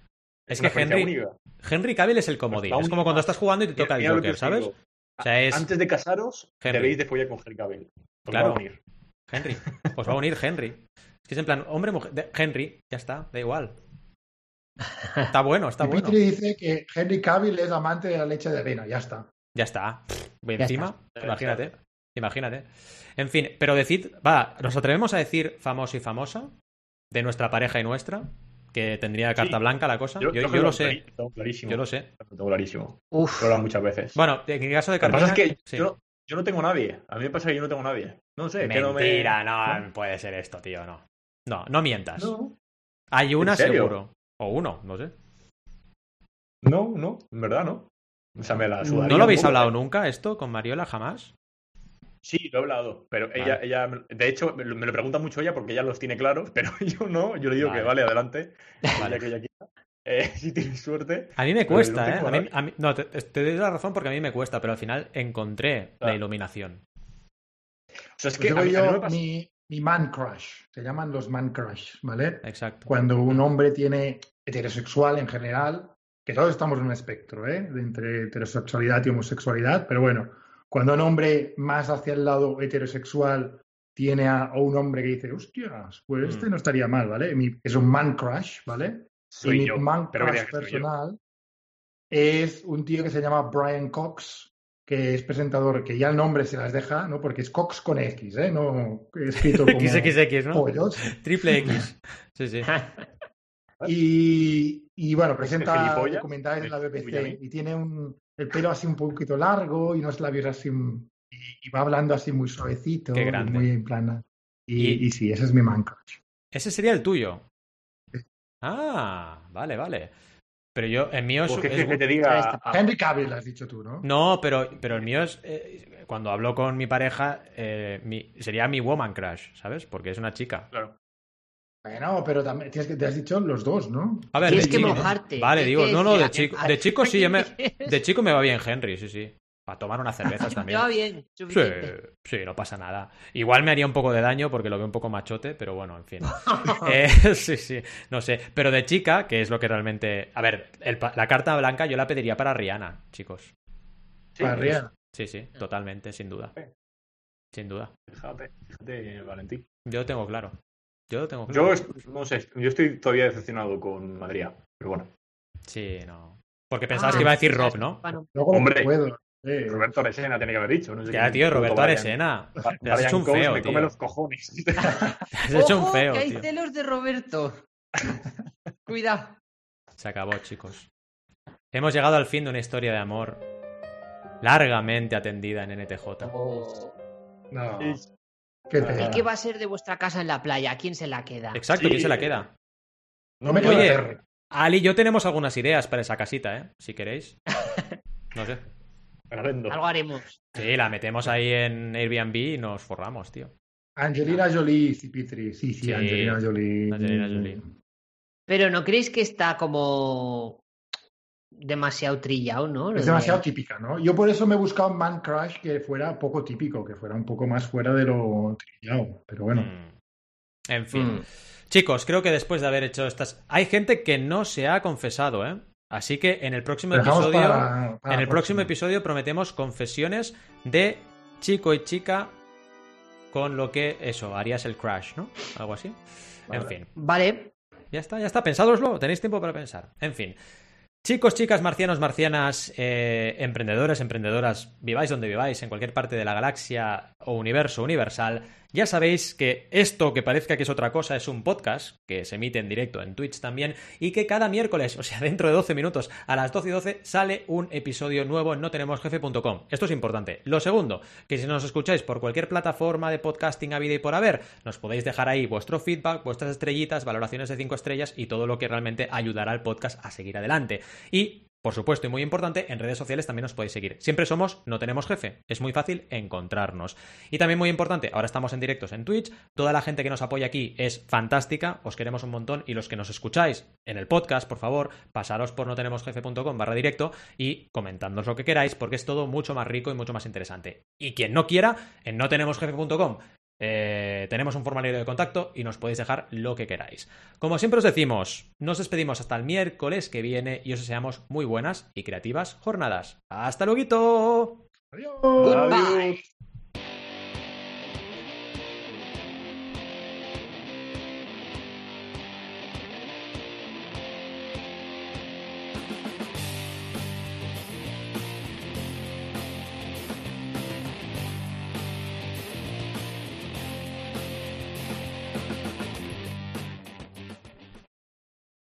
Es que Henry, única. Henry Cavill es el comodín. Es como cuando estás jugando y te toca el Joker, ¿sabes? digo. O sea, es Antes de casaros, Henry. debéis de follar con Henry Cavill. Claro. va a unir. Henry. Pues va a unir Henry. Es que es en plan, hombre, mujer. Henry, ya está, da igual. Está bueno, está bueno. Petri dice que Henry Cavill es amante de la leche de avena, ya está. Ya está. Voy Ya encima, está. imagínate. Imagínate. En fin, pero decid, va, ¿nos atrevemos a decir famoso y famosa? De nuestra pareja y nuestra. Que tendría carta Sí. blanca la cosa. Yo, lo sé. clarísimo. Yo lo sé. Lo tengo clarísimo. Uf. Lo muchas veces. Bueno, en el caso de Lo que Carmina. pasa es que sí. yo, no, yo no tengo nadie. A mí me pasa que yo no tengo nadie. No sé, que no me. Mentira, no, puede ser esto, tío, no. No, no mientas. No, Hay una seguro. O uno, no sé. no, no, en verdad no. O sea, me la ¿No lo habéis poco, hablado ¿eh? nunca esto con Mariola jamás? Sí, lo he hablado, pero Vale. ella, ella, de hecho, me lo, pregunta mucho ella porque ella los tiene claros, pero yo no, yo le digo Vale. que vale, adelante, Vale. que ella quiera. Eh, si tienes suerte. A mí me cuesta, no ¿eh? A mí, nadie. a mí- no, te, te doy la razón porque a mí me cuesta, pero al final encontré la iluminación. O sea, es Pues que digo a mí, a mí yo me pasa- mi, mi man crush. Se llaman los man crush, ¿vale? Exacto. Cuando un hombre tiene heterosexual en general, que todos estamos en un espectro, ¿eh? De entre heterosexualidad y homosexualidad, pero bueno, cuando un hombre más hacia el lado heterosexual tiene a, a un hombre que dice, hostias, pues este Mm. no estaría mal, ¿vale? Mi- es un man crush, ¿vale? y mi man crush yo. personal es un tío que se llama Brian Cox, que es presentador, que ya el nombre se las deja, ¿no? Porque es Cox con X, ¿eh? No escrito como XXX, ¿no? pollos. Triple X. Sí, sí. Y, y bueno, presenta gilipollas? documentales de la. BBC y tiene un, el pelo así un poquito largo y unos labios así y, y va hablando así muy suavecito, Qué grande. muy en plan. Y, Y- y sí, ese es mi man crush. Ese sería el tuyo. Sí. Ah, vale, vale. Pero yo, el mío es... ¿Por qué es- que te diga? Henry Cavill, has dicho tú, ¿no? No, pero, pero el mío es... eh, cuando hablo con mi pareja, eh, mi- sería mi woman crush, ¿sabes? Porque es una chica. Claro. Bueno, pero también tienes que te has dicho los dos, ¿no? A ver, Tienes de que chico- mojarte. Vale, digo, no, no, de chico, de chico sí, yo me, ¿quieres? de chico me va bien Henry, sí, sí. Para tomar unas cervezas también. va bien, Sí, suficiente. sí, no pasa nada. Igual me haría un poco de daño porque lo veo un poco machote, pero bueno, en fin. Eh, sí, sí, no sé. Pero de chica, que es lo que realmente... A ver, el la carta blanca yo la pediría para Rihanna, chicos. Sí, Para Rihanna. Sí, sí, totalmente, sin duda. Sí. Sin duda. Fíjate, fíjate, Valentín. Yo lo tengo claro. Yo lo tengo claro. Yo no sé, yo estoy todavía decepcionado con Madrid, pero bueno. Sí, no. Porque pensabas Ah, que iba a decir sí, Rob, sí, ¿no? bueno. Luego no Hombre. puedo. Roberto Aresena tiene que haber dicho. No sé Ya, quién tío, Roberto Brian- Aresena. Te has hecho un feo, me come tío. los cojones. Te has hecho un feo, que hay tío. celos de Roberto. Cuidado. Se acabó, chicos. Hemos llegado al fin de una historia de amor largamente atendida en NTJ. No. Sí. Qué ¿Y ¿Y qué va a ser de vuestra casa en la playa? ¿A quién se la queda? Exacto, Sí. ¿quién se la queda? No me Oye. Ali y yo tenemos algunas ideas para esa casita, ¿eh? Si queréis. No sé. Algo haremos. Sí, la metemos ahí en Airbnb y nos forramos, tío. Angelina Jolie, Cipitri. Sí, sí, Sí, Angelina Jolie. Angelina Jolie. Pero ¿no creéis que está como demasiado trillado, no? Lo Es de- demasiado típica, ¿no? Yo por eso me he buscado un man crush que fuera poco típico, que fuera un poco más fuera de lo trillado. Pero bueno. Mm. En fin. Mm. Chicos, creo que después de haber hecho estas... Hay gente que no se ha confesado, ¿eh? Así que en el próximo dejamos episodio... para- para en el próximo episodio prometemos confesiones de chico y chica con lo que, eso, harías el crash, ¿no? Algo así. En fin. Vale. Ya está, ya está. Pensadoslo. Tenéis tiempo para pensar. En fin. Chicos, chicas, marcianos, marcianas, eh, emprendedores, emprendedoras, viváis donde viváis, en cualquier parte de la galaxia o universo universal, ya sabéis que esto que parezca que es otra cosa es un podcast que se emite en directo en Twitch también y que cada miércoles, o sea, dentro de 12 minutos, a las 12 y 12, sale un episodio nuevo en notenemosjefe.com. Esto es importante. Lo segundo, que si nos escucháis por cualquier plataforma de podcasting a vida y por haber, nos podéis dejar ahí vuestro feedback, vuestras estrellitas, valoraciones de 5 estrellas y todo lo que realmente ayudará al podcast a seguir adelante. Y por supuesto, y muy importante, en redes sociales también nos podéis seguir. Siempre somos No Tenemos Jefe. Es muy fácil encontrarnos. Y también muy importante, ahora estamos en directos en Twitch. Toda la gente que nos apoya aquí es fantástica. Os queremos un montón. Y los que nos escucháis en el podcast, por favor, pasaros por notenemosjefe.com barra directo y comentadnos lo que queráis, porque es todo mucho más rico y mucho más interesante. Y quien no quiera, en notenemosjefe.com eh, tenemos un formulario de contacto y nos podéis dejar lo que queráis. Como siempre os decimos, nos despedimos hasta el miércoles que viene y os deseamos muy buenas y creativas jornadas. ¡Hasta luego! Adiós. Goodbye. Adiós.